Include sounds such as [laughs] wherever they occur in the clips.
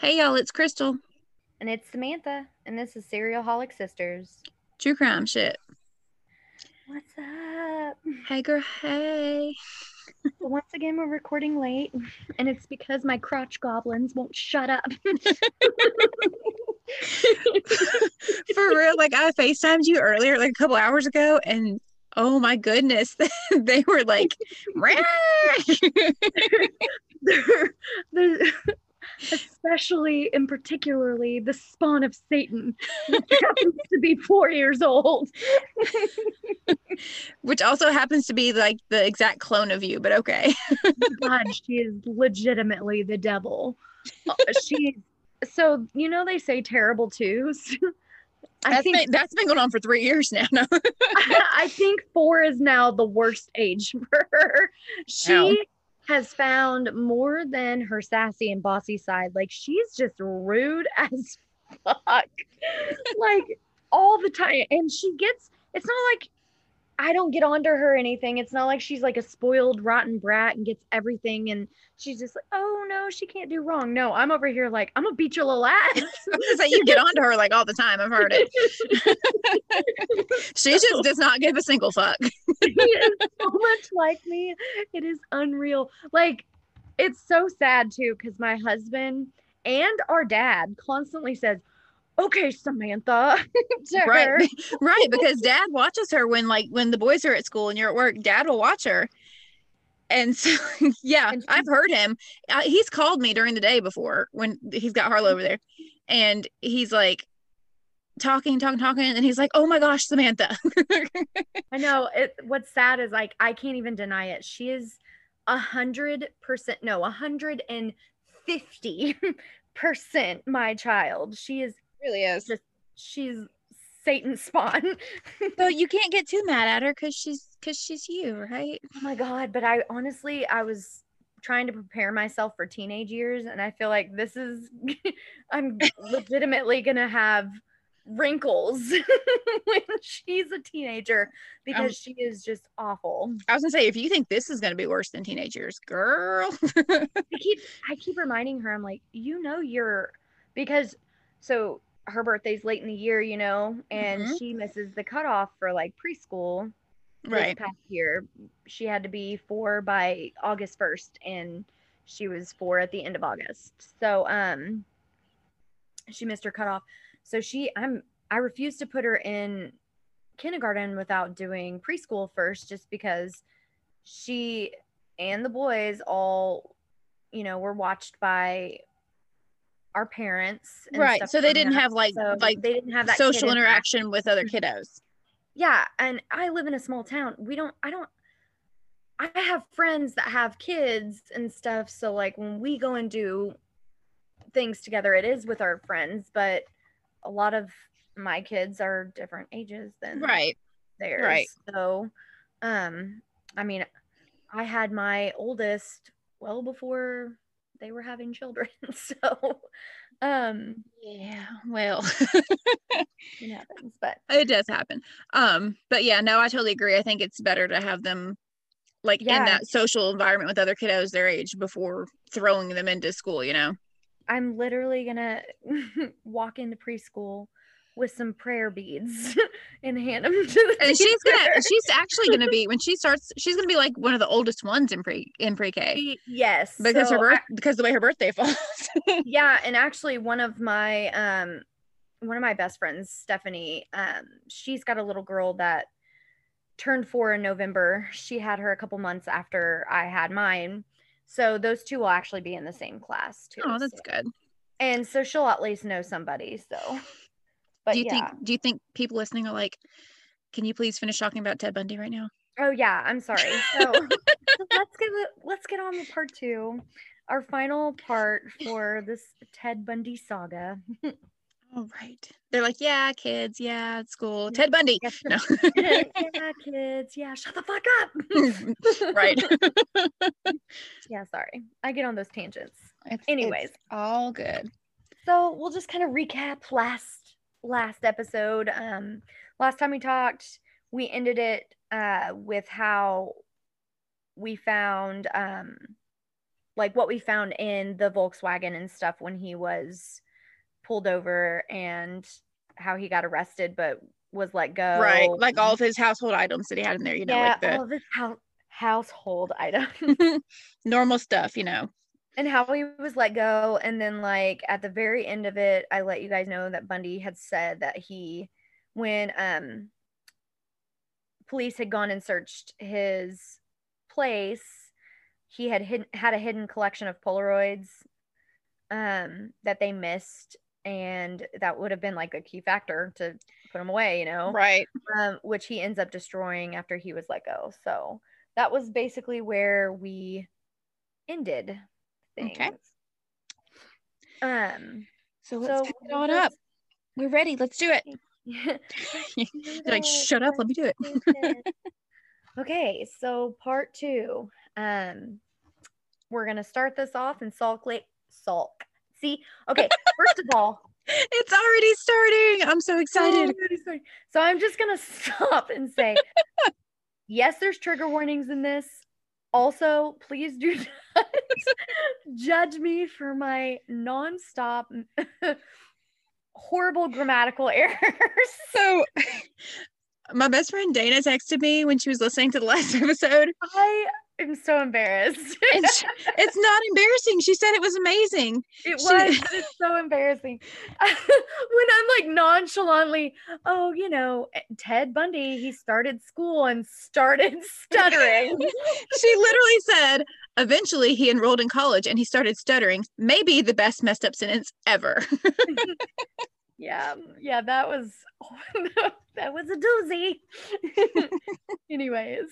Hey y'all, it's Crystal. And it's Samantha, and this is Serial Holic Sisters. True crime shit. What's up? Hey girl, hey. [laughs] Once again, we're recording late, and it's because my crotch goblins won't shut up. [laughs] For real, like I FaceTimed you earlier, like a couple hours ago, and oh my goodness, [laughs] they were like, they're, they're, especially and particularly the spawn of Satan, which happens to be four years old. [laughs] which also happens to be like the exact clone of you, but okay. [laughs] God, she is legitimately the devil. Uh, she so you know they say terrible twos. I that's think been, that's been going on for three years now. I, [laughs] I, think four is now the worst age for her. She wow has found more than her sassy and bossy side. Like she's just rude [laughs] as fuck. like all the time. And she gets it's not like I don't get onto her anything. It's not like she's like a spoiled, rotten brat and gets everything. And she's just like, oh no, she can't do wrong. No, I'm over here like, I'm gonna beat your little ass. [laughs] so you get onto her like all the time. I've heard it. [laughs] she [laughs] just does not give a single fuck. so much like me. It is unreal. Like, it's so sad too, because my husband and our dad constantly says, okay samantha [laughs] right [laughs] right because dad watches her when like when the boys are at school and you're at work dad will watch her. And so [laughs] yeah and i've heard him. Uh, he's called me during the day before when he's got harlow over there. And he's like talking talking talking and he's like oh my gosh samantha. I know it what's sad is like i can't even deny it. She is a hundred percent no a hundred and fifty percent my child. She is really is. Just she's Satan spawn. [laughs] so you can't get too mad at her because she's because she's you, right? Oh my god! But I honestly, I was trying to prepare myself for teenage years, and I feel like this is [laughs] I'm legitimately gonna have wrinkles [laughs] when she's a teenager because um, she is just awful. I was gonna say if you think this is gonna be worse than teenagers, girl. I keep I keep reminding her, I'm like, you know, you're because so her birthday's late in the year, you know, and mm-hmm. she misses the cutoff for like preschool. Right. This past year, she had to be four by August 1st, and she was four at the end of August. So, um, she missed her cutoff. So she, I'm, I refuse to put her in kindergarten without doing preschool first, just because she and the boys all, you know, were watched by our parents right so they didn't have like so like they didn't have that social interaction with other kiddos. Yeah and i live in a small town. We don't i don't i have friends that have kids and stuff so like when we go and do things together it is with our friends but a lot of my kids are different ages than right theirs right. so um i mean i had my oldest well before they were having children. [laughs] So, um, yeah, well, it happens, but it does happen. Um, but yeah, no, I totally agree. I think it's better to have them like yeah. in that social environment with other kiddos their age before throwing them into school, you know? I'm literally gonna [laughs] walk into preschool with some prayer beads [laughs] and hand them to the and she's gonna she's actually gonna be when she [laughs] starts she's gonna be like one of the oldest ones in pre in pre-k. Yes because so her birth I, because the way her birthday falls. [laughs] Yeah and actually one of my um one of my best friends stephanie um she's got a little girl that turned four in november. She had her a couple months after i had mine. So those two will actually be in the same class too oh that's so. good. And so she'll at least know somebody so but do you yeah. think do you think people listening are like, can you please finish talking about Ted Bundy right now? Oh yeah, I'm sorry. So [laughs] [laughs] let's get let's get on with part two, our final part for this Ted Bundy saga. [laughs] All right. They're like, yeah, kids, yeah, it's school. Ted Bundy. Yeah, no. yeah, kids, yeah, shut the fuck up. right. yeah, sorry. I get on those tangents. It's, Anyways, it's all good. So we'll just kind of recap last last episode. Um, last time we talked, we ended it uh, with how we found um, like what we found in the Volkswagen and stuff when he was pulled over and how he got arrested but was let go. Right. Like all of his household items that he had in there, you know, yeah, like the all of his house household items. [laughs] normal stuff, you know. And how he was let go and then like at the very end of it i let you guys know that bundy had said that he when um police had gone and searched his place he had hidden, had a hidden collection of polaroids um that they missed and that would have been like a key factor to put him away you know Right. um, which he ends up destroying after he was let go. So that was basically where we ended things. Okay. Um, So let's so pick it on up. We're ready. Let's do it. [laughs] Like, shut up, let me do it. okay, so part two. Um, we're gonna start this off in Salt Lake. Salt. See, okay. First of all, [laughs] It's already starting. I'm so excited. Oh, I'm really sorry. So I'm just gonna [laughs] stop and say, yes, there's trigger warnings in this. Also, please do not [laughs] judge me for my nonstop [laughs] horrible grammatical [laughs] errors. So my best friend Dana texted me when she was listening to the last episode. I am so embarrassed. She, it's not embarrassing. She said it was amazing. It She- was, but it's so embarrassing. when I'm like nonchalantly, oh, you know, eh, Ted Bundy, he started school and started stuttering. She literally said, eventually he enrolled in college and he started stuttering. Maybe the best messed up sentence ever. [laughs] yeah, yeah, that was [laughs] that was a doozy. [laughs] Anyways,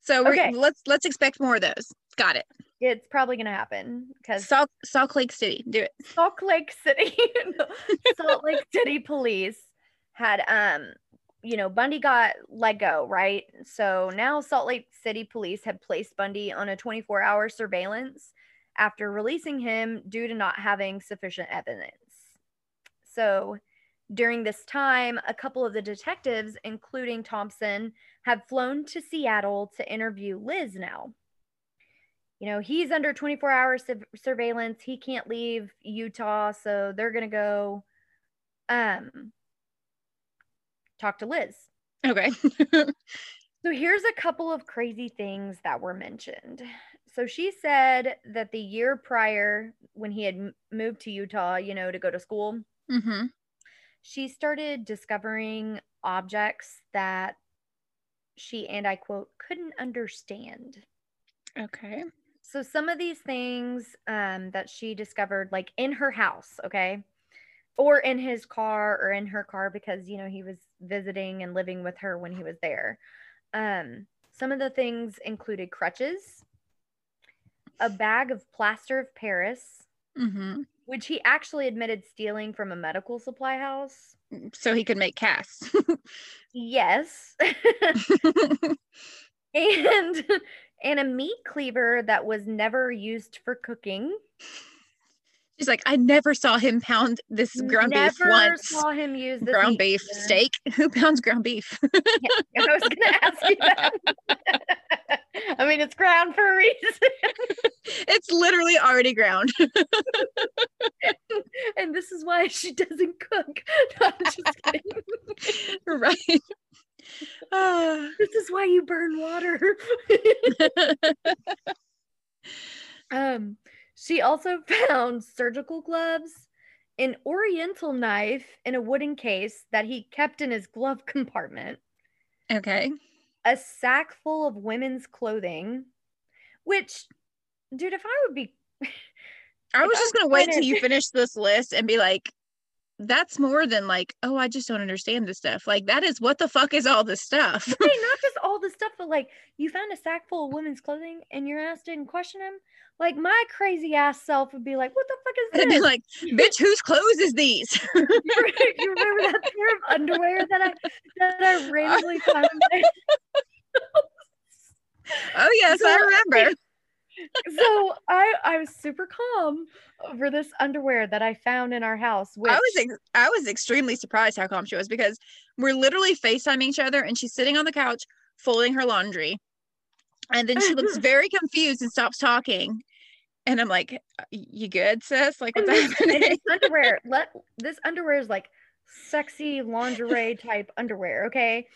So we're, Okay. let's let's expect more of those. Got it. it's probably gonna happen because Salt Salt Lake City. Do it. Salt Lake City, Salt Lake City police had um you know Bundy got let go, right? So now Salt Lake City police had placed Bundy on a 24-hour surveillance after releasing him due to not having sufficient evidence. So during this time, a couple of the detectives, including Thompson, have flown to Seattle to interview Liz now. You know, he's under 24 hour sur- surveillance. He can't leave Utah, so they're going to go um talk to Liz. Okay. [laughs] So here's a couple of crazy things that were mentioned. So she said that the year prior when he had moved to Utah, you know, to go to school, mm-hmm. she started discovering objects that she and I quote couldn't understand. Okay. So some of these things um, that she discovered, like in her house, okay, or in his car, or in her car, because you know he was visiting and living with her when he was there. Um, some of the things included crutches, a bag of plaster of Paris, Mm-hmm. which he actually admitted stealing from a medical supply house. So he could make casts. Yes. [laughs] and and a meat cleaver that was never used for cooking. She's like, I never saw him pound this ground Never beef once. Never saw him use this ground beef cleaver. steak. [laughs] Who pounds ground beef? [laughs] I was gonna ask you that. [laughs] I mean, it's ground for a reason, it's literally already ground. and this is why she doesn't cook. No, I'm just kidding. right. [sighs] This is why you burn water. um, she also [laughs] found surgical gloves, an oriental knife in a wooden case that he kept in his glove [laughs] compartment. okay. a sack full of women's clothing, which, dude, if I would be, [laughs] I was just gonna wait trying till you finish this list and be like, that's more than like, oh, I just don't understand this stuff. Like that is what the fuck is all this stuff? hey, not this stuff, but like you found a sack full of women's clothing and your ass didn't question him. Like my crazy ass self would be like, what the fuck is [laughs] be this? like, bitch, whose clothes is these? [laughs] you, remember, that pair of underwear that I that I randomly [laughs] found? my- oh yes, So- I remember. so I I was super calm over this underwear that I found in our house. Which, I was ex- I was extremely surprised how calm she was because we're literally FaceTiming each other and she's sitting on the couch folding her laundry. And then she looks [laughs] very confused and stops talking. And I'm like, you good, sis? Like, what's this, happening? this [laughs] underwear, let this underwear is like sexy lingerie type underwear, okay?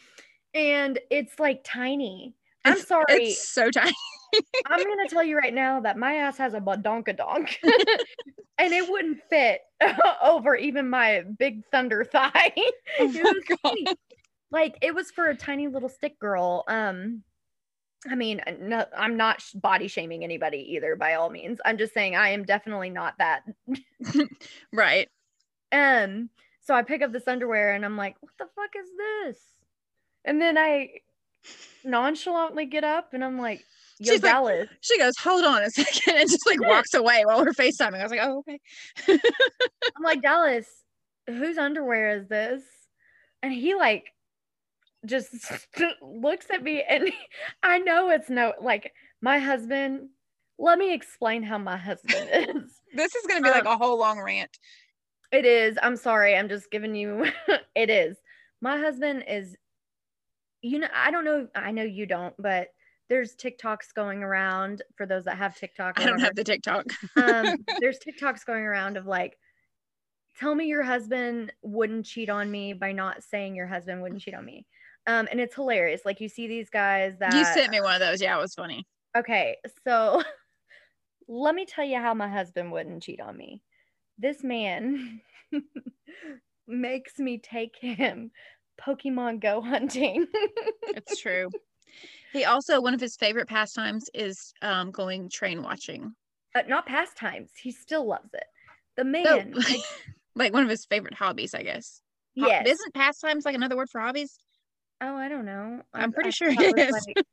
And it's like tiny. I'm It's- sorry. It's so tiny. I'm gonna tell you right now that my ass has a badonkadonk, [laughs] and it wouldn't fit over even my big thunder thigh. Oh my God. Like it was for a tiny little stick girl. Um, I mean, no, I'm not sh- body shaming anybody either, by all means. I'm just saying I am definitely not that. [laughs] Right. Um, so I pick up this underwear and I'm like, what the fuck is this? And then I nonchalantly get up and I'm like, Yo, She's like, Dallas. She goes, hold on a second, and just like walks away while we're FaceTiming. I was like, oh, okay. I'm like, Dallas, whose underwear is this? And he like just [laughs] looks at me and [laughs] I know it's no like my husband. Let me explain how my husband [laughs] is. This is gonna be like a whole long rant. It is. I'm sorry. I'm just giving you it is. My husband is you know, I don't know, I know you don't, but there's TikToks going around for those that have TikTok. I don't whatever. have the TikTok. um, there's TikToks going around of like, tell me your husband wouldn't cheat on me by not saying your husband wouldn't cheat on me. Um, and it's hilarious. Like you see these guys that you sent me one of those. Yeah, it was funny. Okay, so [laughs] let me tell you how my husband wouldn't cheat on me. This man [laughs] makes me take him Pokemon Go [laughs] hunting. It's true. he also one of his favorite pastimes is um going train watching. uh, not pastimes. He still loves it. The man, like, like one of his favorite hobbies, I guess. Yes. Isn't pastimes like another word for hobbies? Oh, I don't know. I'm I- pretty I sure it is. like-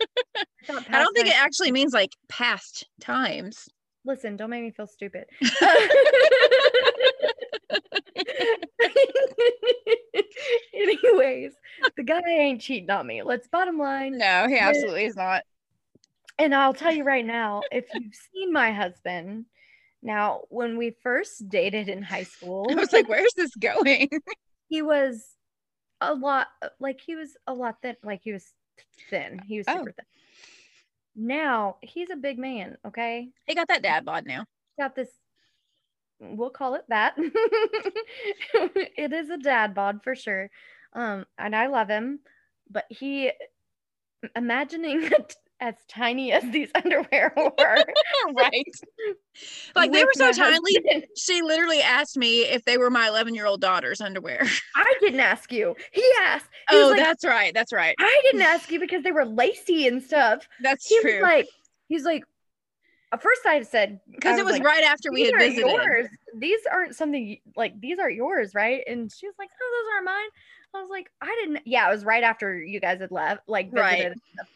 I [laughs] I don't think it actually means like past times. Listen, don't make me feel stupid. [laughs] [laughs] Anyways, the guy ain't cheating on me. Let's bottom line. No, he absolutely is not. And I'll tell you right now, if you've seen my husband, now when we first dated in high school, I was like, where's this going? he was a lot like he was a lot thin, like he was thin. He was Oh. super thin. Now he's a big man, okay? he got that dad bod now. got this we'll call it that [laughs] it is a dad bod for sure um and i love him but he imagining [laughs] as tiny as these [laughs] underwear [laughs] were right. [laughs] Like they were so tiny. husband. She literally asked me if they were my 11 year old daughter's underwear. i didn't ask you he asked he oh, like, that's right. That's right. i didn't ask you because they were lacy and stuff That's he true. like he's like at first i said Because it was like, right after we had visited. yours. These aren't something like these aren't yours, right? And she was like, "No, those aren't mine." I was like, "I didn't." Yeah, it was right after you guys had left, like Right. visited. stuff.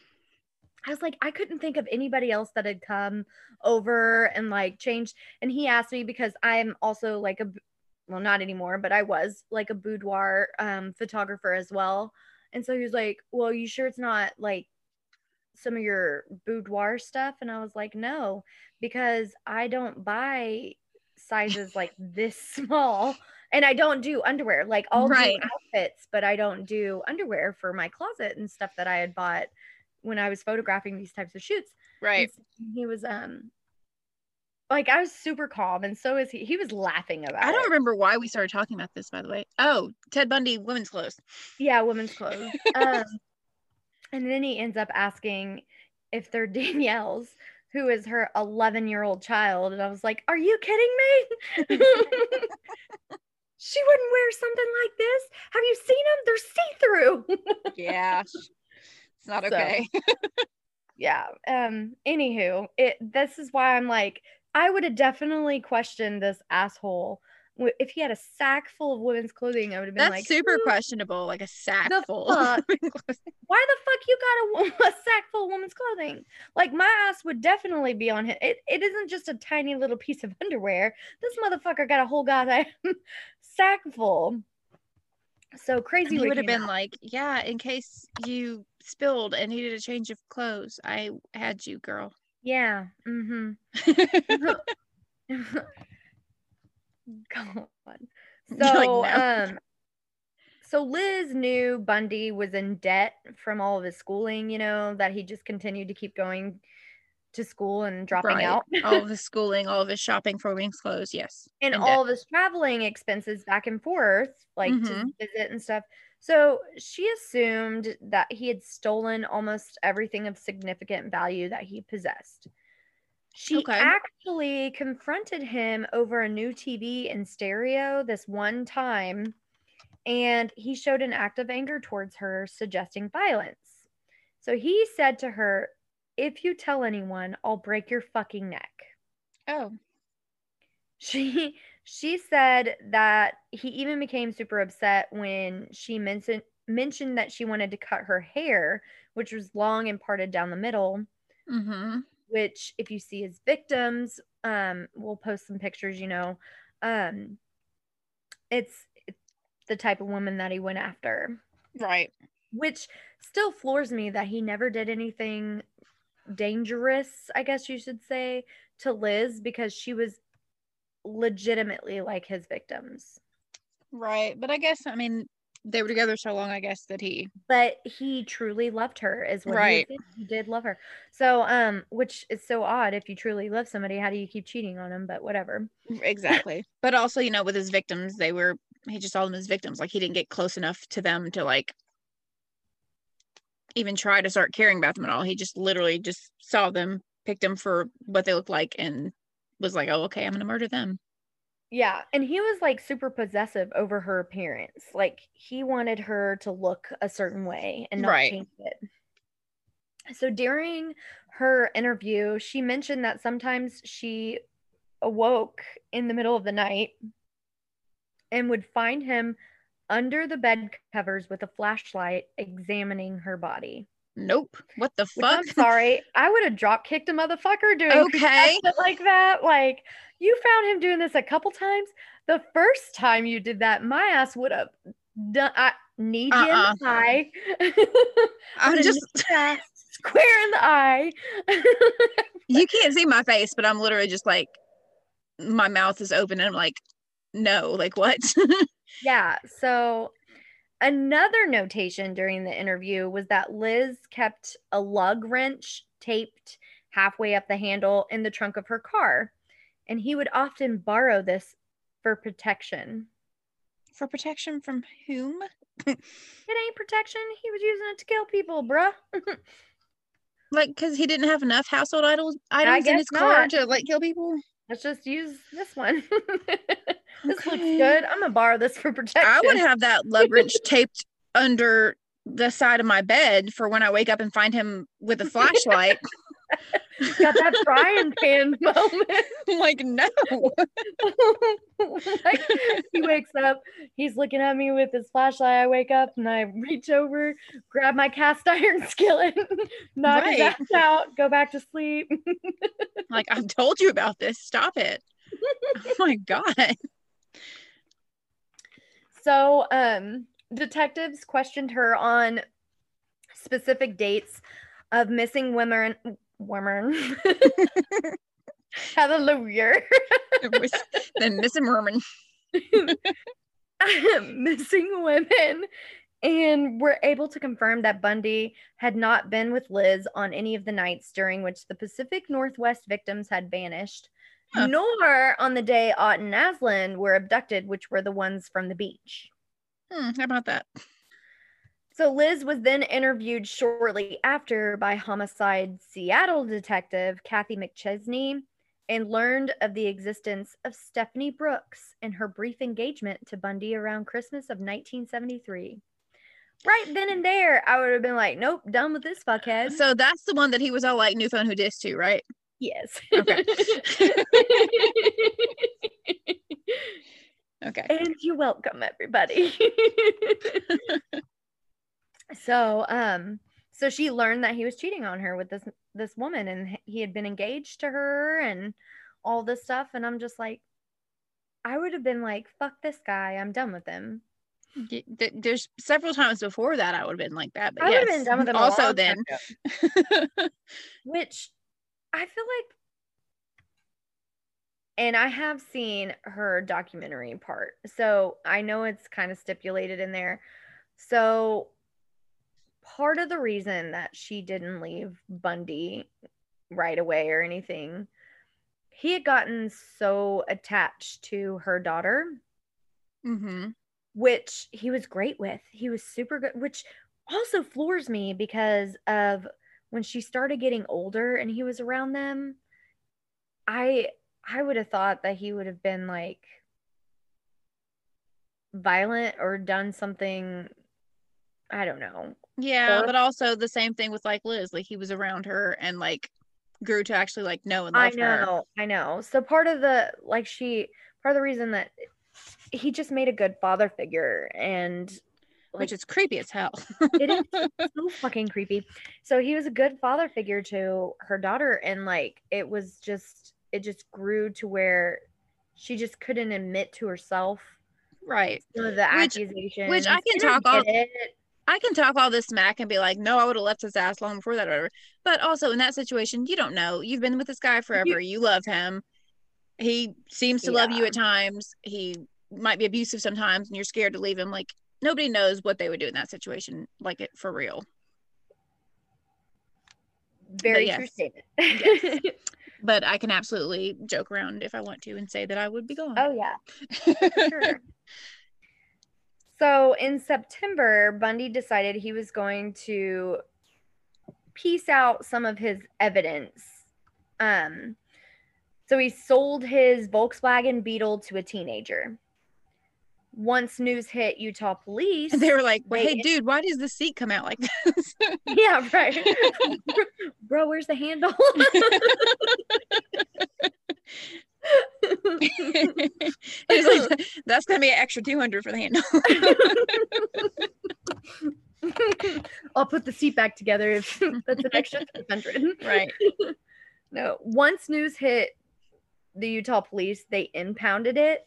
I was like, I couldn't think of anybody else that had come over and like changed. And he asked me because I'm also like a, well, not anymore, but I was like a boudoir um, photographer as well. And so he was like, "Well, you sure it's not like some of your boudoir stuff?" And I was like, "No." because I don't buy sizes like [laughs] this small and I don't do underwear. Like I'll Right. do outfits, but I don't do underwear for my closet and stuff that I had bought when I was photographing these types of shoots. Right. he was um like I was super calm and so is he. He was laughing about I don't it. remember why we started talking about this, by the way. Oh, Ted Bundy women's clothes. Yeah, women's clothes. [laughs] um, and then he ends up asking if they're [laughs] Danielle's, who is her 11 year old child. And I was like, Are you kidding me? [laughs] she wouldn't wear something like this. Have you seen them? They're see through. Yeah. It's not So, okay. [laughs] yeah. Um, anywho, it this is why I'm like, I would have definitely questioned this asshole. If he had a sack full of women's clothing, I would have been That's like, super "Who questionable. Like a sack the full. fuck? [laughs] why the fuck you got a, [laughs] a sack full of women's clothing? Like my ass would definitely be on him. It, it isn't just a tiny little piece of underwear. This motherfucker got a whole goddamn sack full. So crazy. he would have been out. like, yeah, in case you spilled and needed a change of clothes, I had you, girl. yeah. Mm-hmm. [laughs] [laughs] God. [laughs] You're So like, "No." um so Liz knew Bundy was in debt from all of his schooling, you know, that he just continued to keep going to school and dropping Right. out. all of his schooling, all of his shopping for Wings clothes. Yes. and all of his traveling expenses back and forth, like to Mhm. visit and stuff. So she assumed that he had stolen almost everything of significant value that he possessed. She Okay. actually confronted him over a new TV and stereo this one time, and he showed an act of anger towards her, suggesting violence. So he said to her, If you tell anyone, I'll break your fucking neck Oh. she she said that he even became super upset when she mentioned mentioned that she wanted to cut her hair which was long and parted down the middle Mm-hmm. which if you see his victims um we'll post some pictures you know um it's, it's the type of woman that he went after Right. which still floors me that he never did anything dangerous, I guess you should say, to Liz because she was legitimately like his victims. Right. But I guess I mean they were together so long. I guess that he. But he truly loved her, is what Right. he, did. he did love her. So, um, which is so odd. If you truly love somebody, how do you keep cheating on them? But whatever. [laughs] Exactly. but also, you know, with his victims, they were he just saw them as victims. Like he didn't get close enough to them to like even try to start caring about them at all. He just literally just saw them, picked them for what they looked like, and was like, "Oh, okay, I'm gonna murder them." Yeah, and he was like super possessive over her appearance. Like he wanted her to look a certain way and not Right. change it. So during her interview, she mentioned that sometimes she awoke in the middle of the night and would find him under the bed covers with a flashlight examining her body. Nope. What the fuck? I'm [laughs] sorry, I would have drop kicked a motherfucker doing Okay. like that. Like you found him doing this a couple times. The first time you did that, my ass would have done. I need you Uh-uh. in the eye. [laughs] I'm just nicked your ass square in the eye. [laughs] you can't see my face, but I'm literally just like my mouth is open and I'm like, no, like what? yeah. So another notation during the interview was that Liz kept a lug wrench taped halfway up the handle in the trunk of her car, and he would often borrow this for protection. For protection from whom? [laughs] It ain't protection. He was using it to kill people, bruh. [laughs] Like, because he didn't have enough household items items in his car not. to like kill people. Let's just use this one. [laughs] this looks good. I'm gonna borrow this for protection. I would have that lug [laughs] wrench taped under the side of my bed for when I wake up and find him with a [laughs] flashlight. Got that frying pan [laughs] moment. I'm like, no. [laughs] like he wakes up, he's looking at me with his flashlight. I wake up and I reach over, grab my cast [laughs] iron skillet, knock his Right. ass out, go back to sleep. Like, I've told you about this. Stop it. oh my God. So, um, detectives questioned her on specific dates of missing women. Women. [laughs] Hallelujah. [laughs] The missing Merman. [laughs] missing women and were able to confirm that Bundy had not been with Liz on any of the nights during which the Pacific Northwest victims had vanished, Huh. nor on the day Ott and Naslund were abducted, which were the ones from the beach. Hmm, how about that? So Liz was then interviewed shortly after by homicide Seattle detective Kathy McChesney and learned of the existence of Stephanie Brooks and her brief engagement to Bundy around Christmas of 1973. Right then and there, I would have been like, nope, done with this fuckhead. So that's the one that he was all like, new phone who dis to, right? yes. [laughs] Okay. [laughs] Okay. and you're welcome everybody [laughs] so um so she learned that he was cheating on her with this this woman and he had been engaged to her and all this stuff and i'm just like i would have been like fuck this guy i'm done with him There's several times before that I would have been like that, but i would have yes. been done with him also then. [laughs] which i feel like and i have seen her documentary part so i know it's kind of stipulated in there so part of the reason that she didn't leave bundy right away or anything. He had gotten so attached to her daughter, Mm-hmm. which he was great with. He was super good, which also floors me because of when she started getting older and he was around them. I I would have thought that he would have been like violent or done something I don't know. Yeah, but also the same thing with like Liz. Like he was around her and like grew to actually like know and I love her. know, I know. So part of the like she part of the reason that he just made a good father figure and Which is creepy as hell. it is [laughs] so fucking creepy. So he was a good father figure to her daughter and like it was just it just grew to where she just couldn't admit to herself right. some of the Which- accusations. which I can talk all- it. I can talk all this smack and be like, no, I would have left his ass long before that or whatever. But also in that situation, you don't know. You've been with this guy forever. You, love him. He seems to love you at times. He might be abusive sometimes and you're scared to leave him. Like nobody knows what they would do in that situation, like it for real. Very yes. true statement. Yes. [laughs] But I can absolutely joke around if I want to and say that I would be gone. oh yeah. [laughs] sure. So in September, Bundy decided he was going to piece out some of his evidence. Um, so he sold his Volkswagen Beetle to a teenager. Once news hit Utah police, they were like, Wait. hey, dude, why does the seat come out like this? [laughs] yeah, right. [laughs] Bro, where's the handle? [laughs] [laughs] Like, [laughs] that's going to be an extra 200 for the handle. [laughs] I'll put the seat back together if that's an extra 300. right. No, once news hit the Utah police, they impounded it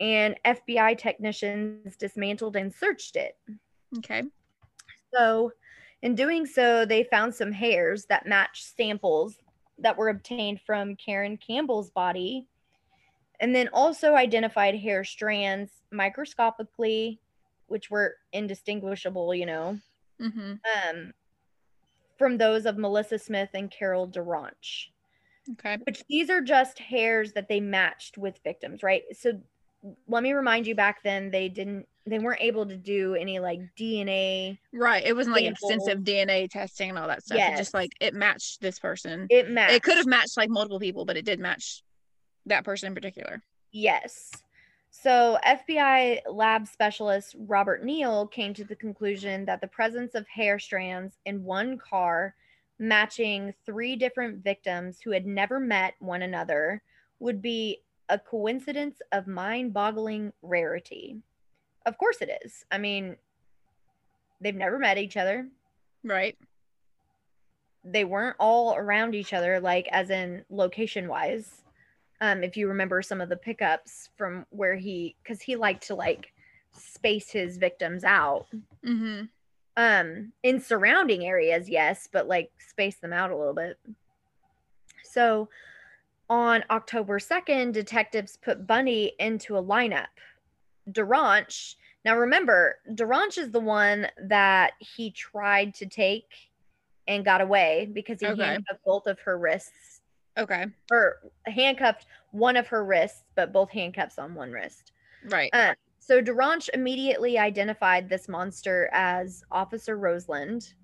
and FBI technicians dismantled and searched it. Okay. So, in doing so, they found some hairs that matched samples that were obtained from Caryn Campbell's body, and then also identified hair strands microscopically, which were indistinguishable, you know, hmm um, from those of Melissa Smith and Carol DaRonch. Okay. Which these are just hairs that they matched with victims, right? So let me remind you back then they didn't they weren't able to do any like DNA. Right. It wasn't like Samples. extensive DNA testing and all that stuff. It Yes. just like it matched this person. It matched. It could have matched like multiple people, but it did match that person in particular. Yes. So, FBI lab specialist Robert Neill came to the conclusion that the presence of hair strands in one car matching three different victims who had never met one another would be a coincidence of mind boggling rarity. Of course, it is. I mean, they've never met each other. Right. They weren't all around each other, like as in location wise. Um, if you remember some of the pickups from where he, because he liked to like space his victims out. Mm-hmm. Um, in surrounding areas, yes, but like space them out a little bit. So on October 2nd, detectives put Bundy into a lineup. DaRonch, now remember, DaRonch is the one that he tried to take and got away because he Okay. handcuffed both of her wrists Okay. or handcuffed one of her wrists, but both handcuffs on one wrist. Right. Uh, so DaRonch immediately identified this monster as Officer Roseland.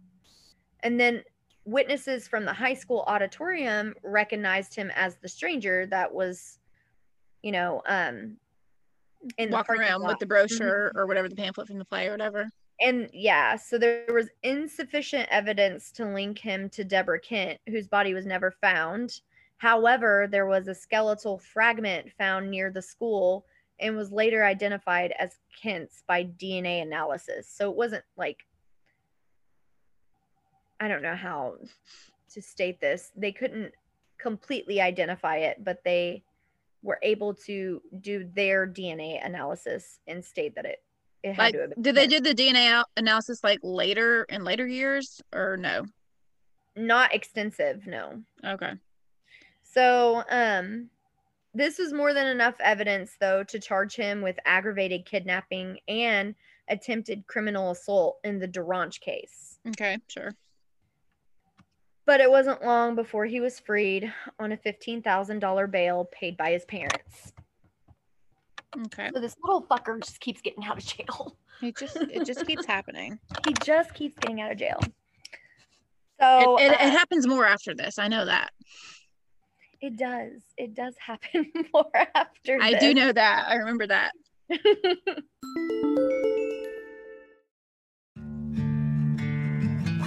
And then witnesses from the high school auditorium recognized him as the stranger that was, you know, um, in Walking around lot. with the brochure mm-hmm. or whatever, the pamphlet from the play or whatever. And yeah, so there was insufficient evidence to link him to Deborah Kent, whose body was never found. However, there was a skeletal fragment found near the school and was later identified as Kent's by DNA analysis. So it wasn't like, I don't know how to state this. They couldn't completely identify it, but they were able to do their DNA analysis and state that it, it had Like, to have been did they do the DNA analysis like later in later years or no? not extensive no Okay. so um this was more than enough evidence though to charge him with aggravated kidnapping and attempted criminal assault in the DaRonch case Okay. Sure. But it wasn't long before he was freed on a $15,000 bail paid by his parents. Okay. So this little fucker just keeps getting out of jail. It just it just keeps [laughs] happening. He just keeps getting out of jail. So it, it, uh, it happens more after this. I know that. it does. It does happen [laughs] more after I do know that. I remember that. [laughs]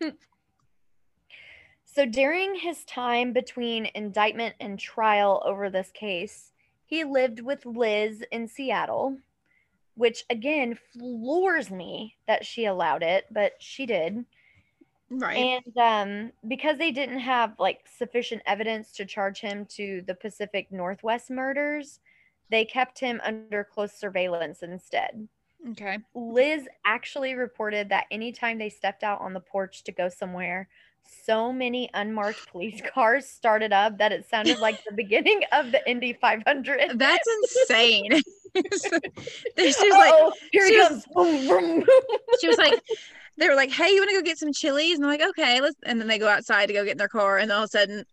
[laughs] So during his time between indictment and trial over this case, he lived with Liz in Seattle, which again floors me that she allowed it, but she did. Right. And um, because they didn't have like sufficient evidence to charge him to the Pacific Northwest murders, they kept him under close surveillance instead. Okay. Liz actually reported that anytime they stepped out on the porch to go somewhere, so many unmarked police [sighs] cars started up that it sounded like the beginning of the Indy 500. That's insane. [laughs] [laughs] There's just like Uh-oh, here she he was- comes. Vroom. she was like [laughs] they were like, Hey, you wanna go get some chilies? And I'm like, okay, let's and then they go outside to go get in their car and all of a sudden,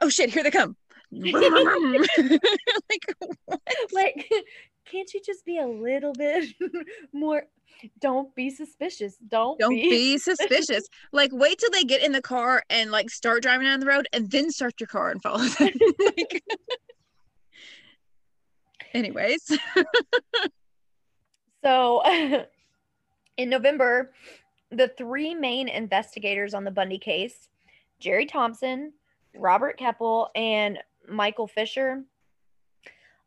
oh shit, here they come. like what? like, can't you just be a little bit [laughs] more? Don't be suspicious. Don't, Don't be. be suspicious. [laughs] Like wait till they get in the car and like start driving down the road and then start your car and follow them. [laughs] like, anyways. So, in November, the three main investigators on the Bundy case, Jerry Thompson, Robert Keppel, and Michael Fisher,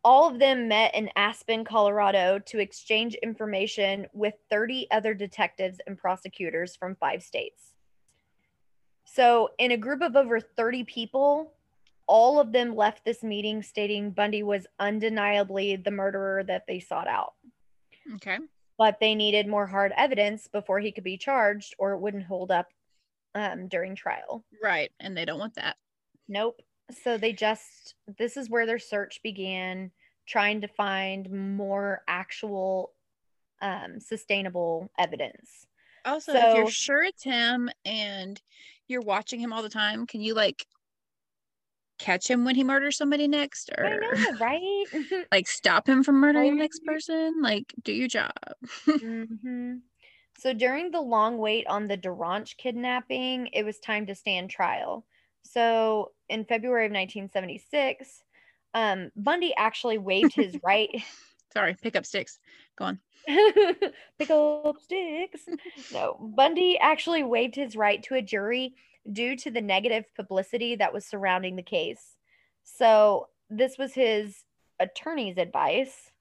all of them met in Aspen, Colorado to exchange information with 30 other detectives and prosecutors from five states. So, in a group of over 30 people, all of them left this meeting stating Bundy was undeniably the murderer that they sought out Okay. but they needed more hard evidence before he could be charged or it wouldn't hold up um, during trial. Right. And they don't want that. Nope. So they just, this is where their search began, trying to find more actual um, sustainable evidence. Also, if you're sure it's him and you're watching him all the time, can you like catch him when he murders somebody next I or know, right? [laughs] [laughs] like stop him from murdering the next person? Like do your job. [laughs] hmm So during the long wait on the DaRonch kidnapping, it was time to stand trial. So in February of 1976, um, Bundy actually waived his [laughs] right. Sorry, pick up sticks. Go on. [laughs] Pick up sticks. No, Bundy actually waived his right to a jury due to the negative publicity that was surrounding the case. So, this was his attorney's advice.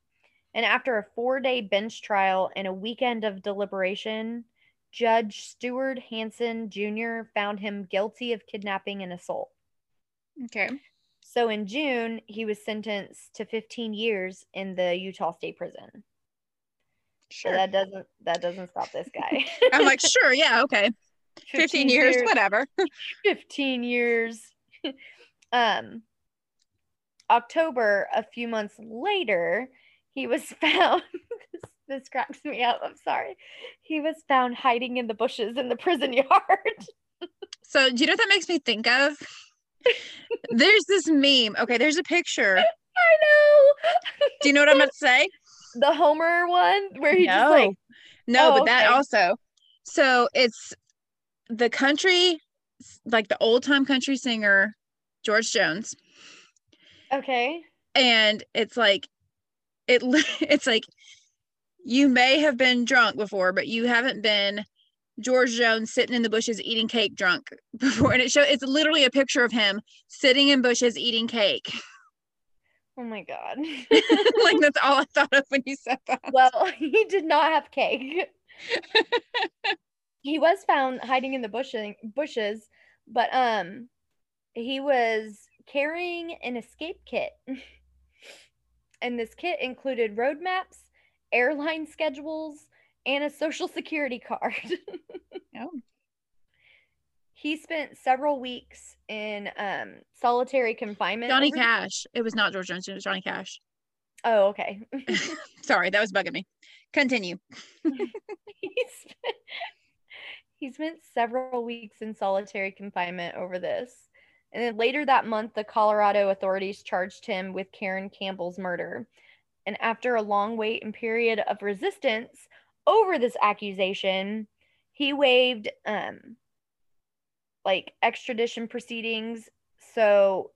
And after a four day bench trial and a weekend of deliberation, Judge Stewart Hanson Jr. found him guilty of kidnapping and assault. Okay. So, in June, he was sentenced to 15 years in the Utah State Prison. So Sure. that doesn't that doesn't stop this guy. [laughs] I'm like, sure, yeah, okay. [laughs] 15, years, whatever. [laughs] 15 years. um October, a few months later, he was found this, cracks me up. I'm sorry. He was found hiding in the bushes in the prison [laughs] yard. So do you know what that makes me think of? There's this meme. Okay, there's a picture. I know. Do you know what I'm about to say? [laughs] the Homer one where he just like No, Oh, but that also. So it's the country, like the old time country singer, George Jones, okay. and it's like, it. [laughs] It's like, you may have been drunk before, but you haven't been George Jones sitting in the bushes eating cake drunk [laughs] before. And it show it's literally a picture of him sitting in bushes eating cake. [laughs] Oh my god. [laughs] like that's all I thought of when you said that. well, he did not have cake. he was found hiding in the bushing, bushes, But um he was carrying an escape kit. and this kit included road maps, airline schedules, and a social security card. [laughs] oh. He spent several weeks in um, solitary confinement. Johnny Cash. It was not George Jones. It was Johnny Cash. Oh, okay. [laughs] [laughs] Sorry, that was bugging me. Continue. he, spent, he spent several weeks in solitary confinement over this. And then later that month, the Colorado authorities charged him with Caryn Campbell's murder. And after a long wait and period of resistance over this accusation, he waived um, like extradition proceedings. So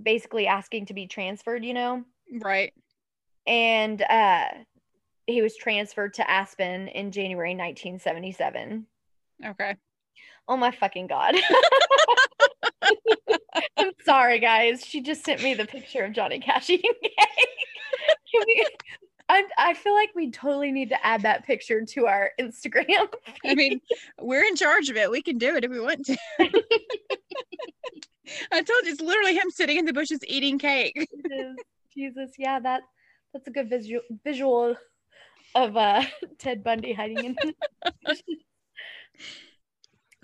basically asking to be transferred, you know? Right. And uh, he was transferred to Aspen in January 1977. Okay. Oh my fucking God. [laughs] I'm sorry, guys. She just sent me the picture of Johnny Cash eating cake. [laughs] I, I feel like we totally need to add that picture to our Instagram. [laughs] I mean, we're in charge of it. We can do it if we want to. [laughs] I told you, it's literally him sitting in the bushes eating cake. Jesus, yeah, that that's a good visual visual of uh [laughs] Ted Bundy hiding in.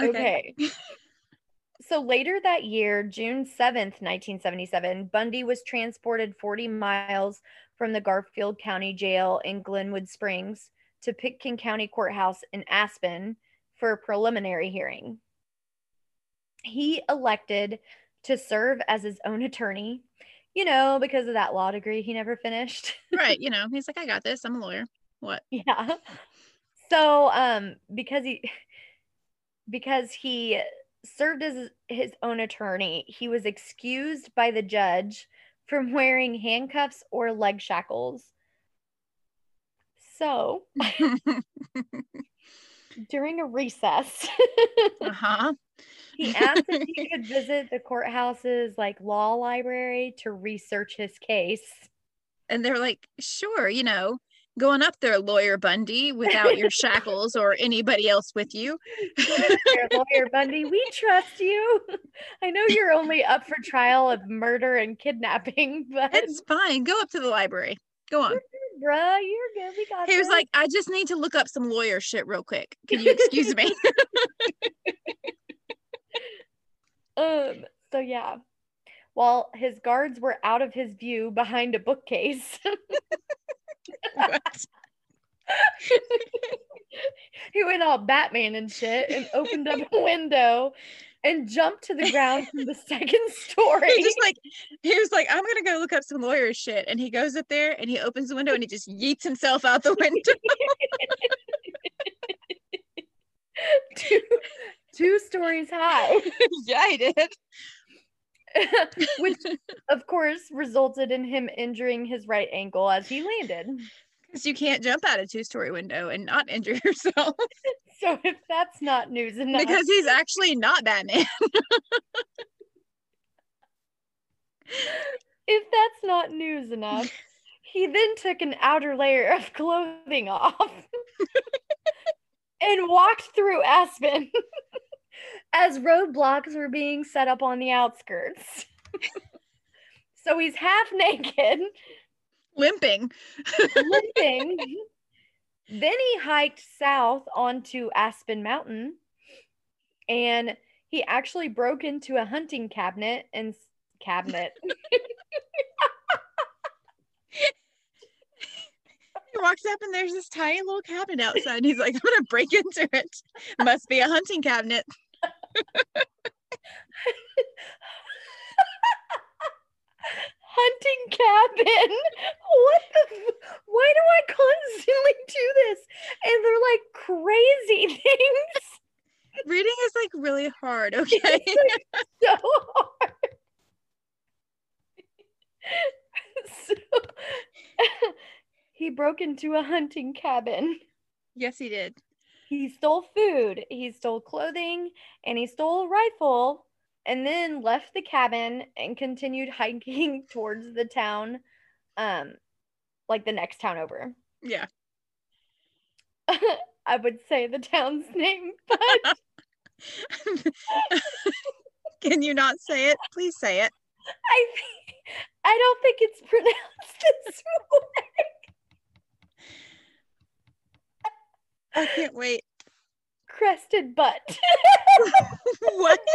okay. okay. So later that year, June 7th, 1977, Bundy was transported 40 miles from the Garfield County Jail in Glenwood Springs to Pitkin County Courthouse in Aspen for a preliminary hearing. He elected to serve as his own attorney, you know, because of that law degree he never finished. [laughs] right. You know, he's like, I got this. I'm a lawyer. What? Yeah. So, um, because he, because he served as his own attorney, he was excused by the judge from wearing handcuffs or leg shackles. So, [laughs] during a recess, uh-huh. he asked if he [laughs] could visit the courthouse's like law library to research his case. And they're like, sure, you know, going up there, Lawyer Bundy, without your [laughs] shackles or anybody else with you. Lawyer [laughs] Bundy, we trust you. I know you're only up for trial of murder and kidnapping, but it's fine. Go up to the library. Go on. Bruh, you're good. We got He was like, I just need to look up some lawyer shit real quick. Can you excuse me? [laughs] um, so yeah. While his guards were out of his view behind a bookcase [laughs] he went all Batman and shit and opened up a window and jumped to the ground from the second story. He just like he was like, I'm gonna go look up some lawyer shit. And he goes up there and he opens the window and he just yeets himself out the window. [laughs] two, two stories high. [laughs] yeah, he did. [laughs] which [laughs] of course resulted in him injuring his right ankle as he landed. Because you can't jump out a two story window and not [laughs] injure yourself. so if that's not news enough. Because he's actually not Batman. if that's not news enough, he then took an outer layer of clothing off and walked through Aspen as roadblocks were being set up on the outskirts. [laughs] so he's half naked, limping. limping. [laughs] then he hiked south onto Aspen Mountain and he actually broke into a hunting cabinet and cabinet. [laughs] he walks up and there's this tiny little cabin outside. he's like, I'm gonna break into it. Must be a hunting cabinet. Hunting cabin. What the? Why do I constantly do this? And they're like crazy [laughs] things. Reading is like really hard. Okay, like so hard. [laughs] so [laughs] he broke into a hunting cabin. Yes, he did. He stole food, he stole clothing, and he stole a rifle, and then left the cabin and continued [laughs] hiking towards the town, um, like the next town over. Yeah. [laughs] I would say the town's name, but [laughs] Can you not say it? Please say it. I think, I don't think it's pronounced this way. I can't wait. Crested butt. [laughs] what? [laughs]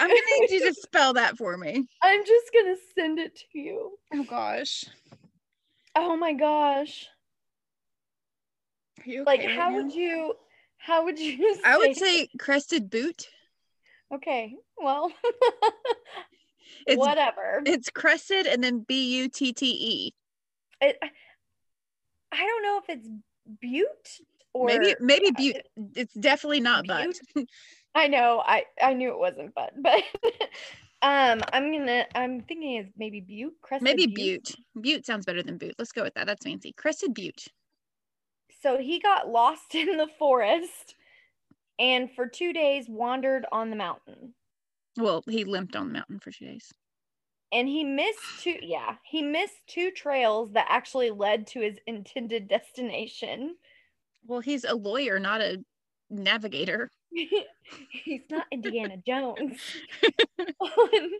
I'm gonna need you to spell that for me. I'm just gonna send it to you. Oh gosh. Oh my gosh. Are you Like how now? would you how would you [laughs] I would say crested boot. Okay. Well It's whatever. it's crested and then B U T T E. It, I don't know if it's butte or Maybe maybe butte. It's definitely not butt. I know. I I knew it wasn't, but [laughs] but um, I'm gonna. I'm thinking it's maybe Butte. Crested Maybe butte. Butte sounds better than boot. Let's go with that. That's fancy. Crested butte. So he got lost [laughs] in the forest, and for two days wandered on the mountain. Well, he limped on the mountain for two days. And he missed two. Yeah, he missed two trails that actually led to his intended destination. Well, he's a lawyer, not a navigator. [laughs] He's not Indiana Jones. [laughs] on,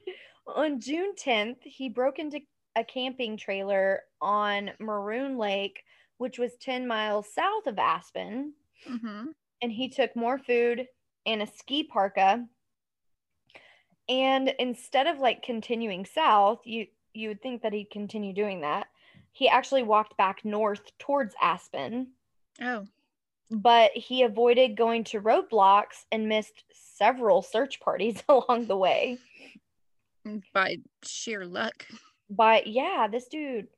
on June 10th, he broke into a camping trailer on Maroon Lake, which was 10 miles south of Aspen, hmm and he took more food and a ski parka. And instead of like continuing south, you you would think that he'd continue doing that. He actually walked back north towards Aspen Oh, but he avoided going to roadblocks and missed several search parties [laughs] along the way. by sheer luck. But yeah, this dude,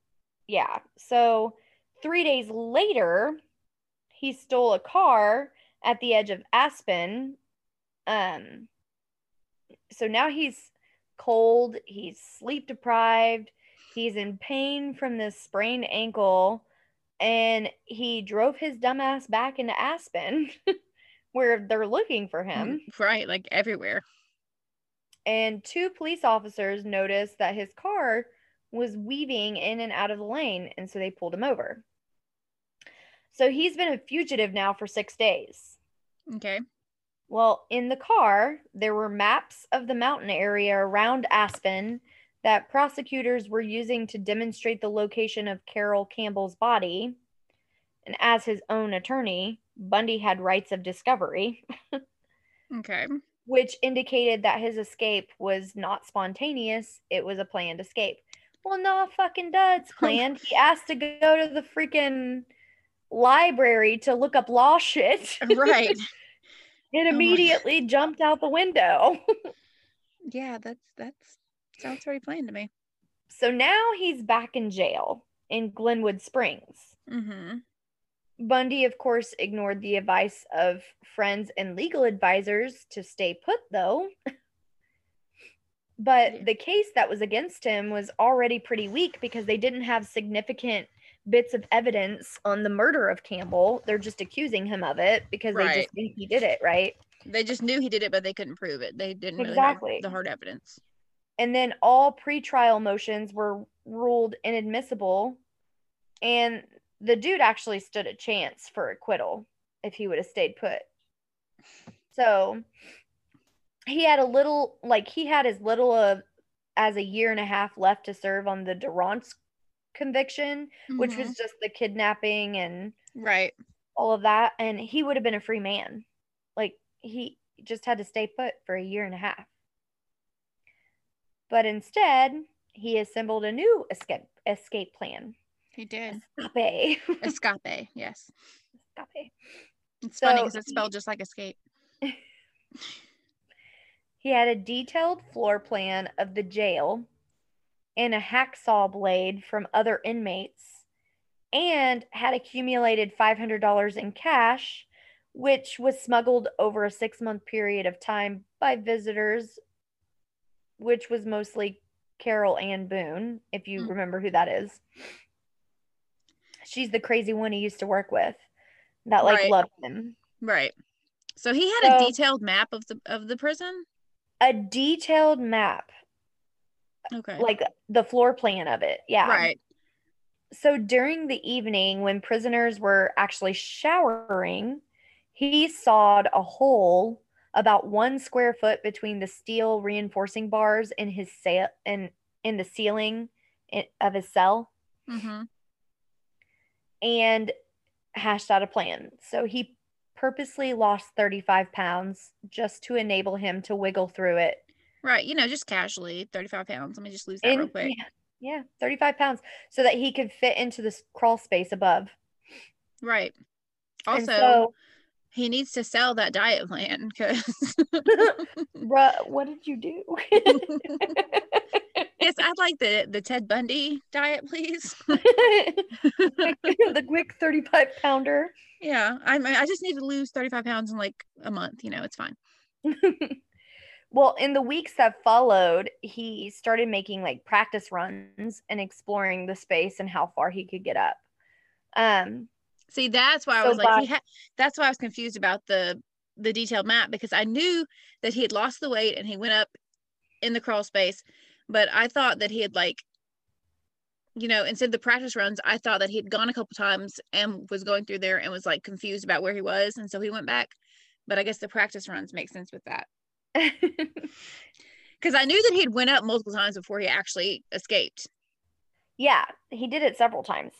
yeah. So three days later, he stole a car at the edge of Aspen. Um, so now he's cold, he's sleep deprived, he's in pain from this sprained ankle, and he drove his dumbass back into Aspen [laughs] where they're looking for him. Mm, right, like everywhere. and two police officers noticed that his car was weaving in and out of the lane and so they pulled him over so he's been a fugitive now for six days Okay. Well in the car there were maps of the mountain area around aspen that prosecutors were using to demonstrate the location of carol campbell's body and as his own attorney bundy had rights of discovery Okay. which indicated that his escape was not spontaneous, it was a planned escape. Well, no fucking duds [laughs] planned. he asked to go to the freaking library to look up law shit. Right. [laughs] it my- immediately jumped out the window. [laughs] yeah, that's that's sounds very plain to me. so now he's back in jail in Glenwood Springs. Mm-hmm. Bundy, of course, ignored the advice of friends and legal advisors to stay put, though. [laughs] but the case that was against him was already pretty weak because they didn't have significant bits of evidence on the murder of Campbell. They're just accusing him of it because they just think he did it, right? They just knew he did it, but they couldn't prove it. They didn't really Exactly. have the hard evidence. And then all pretrial motions were ruled inadmissible. And the dude actually stood a chance for acquittal if he would have stayed put. So he had a little, like, he had as little of as a year and a half left to serve on the DaRonch conviction, which Mhm. was just the kidnapping and right. all of that. And he would have been a free man. Like, he just had to stay put for a year and a half. But instead, he assembled a new escape escape plan. He did. Escape. [laughs] Escape. Yes. Escape. It's funny because it's he- spelled just like escape. [laughs] He had a detailed floor plan of the jail and a hacksaw blade from other inmates and had accumulated $500 in cash, which was smuggled over a six month period of time by visitors, which was mostly Carole Ann Boone, if you Mm. remember who that is. She's the crazy one he used to work with that like Right. loved him. Right. So he had a detailed map of the of the prison. A detailed map Okay. like the floor plan of it. Yeah. right. So during the evening, when prisoners were actually showering, he sawed a hole about one square foot between the steel reinforcing bars in his sa- in, in the ceiling of his cell Mm-hmm. and hashed out a plan. So he purposely lost 35 pounds just to enable him to wiggle through it. Right. You know, just casually, 35 pounds. Let me just lose that real quick. yeah, yeah, 35 pounds so that he could fit into this crawl space above. Right. Also, so, he needs to sell that diet plan because [laughs] bruh, what did you do? [laughs] yes, I'd like the the Ted Bundy diet, please. [laughs] the quick 35 pounder. yeah, I I just need to lose 35 pounds in like a month. You know, it's fine. Well, in the weeks that followed, he started making like practice runs and exploring the space and how far he could get up. Um, See, that's why I So was like, ha- that's why I was confused about the the detailed map because I knew that he had lost the weight and he went up in the crawl space, but I thought that he had like, you know, instead of the practice runs, I thought that he had gone a couple times and was going through there and was like confused about where he was, and so he went back. But I guess the practice runs make sense with that [laughs] because I knew that he'd went up multiple times before he actually escaped. yeah, he did it several times.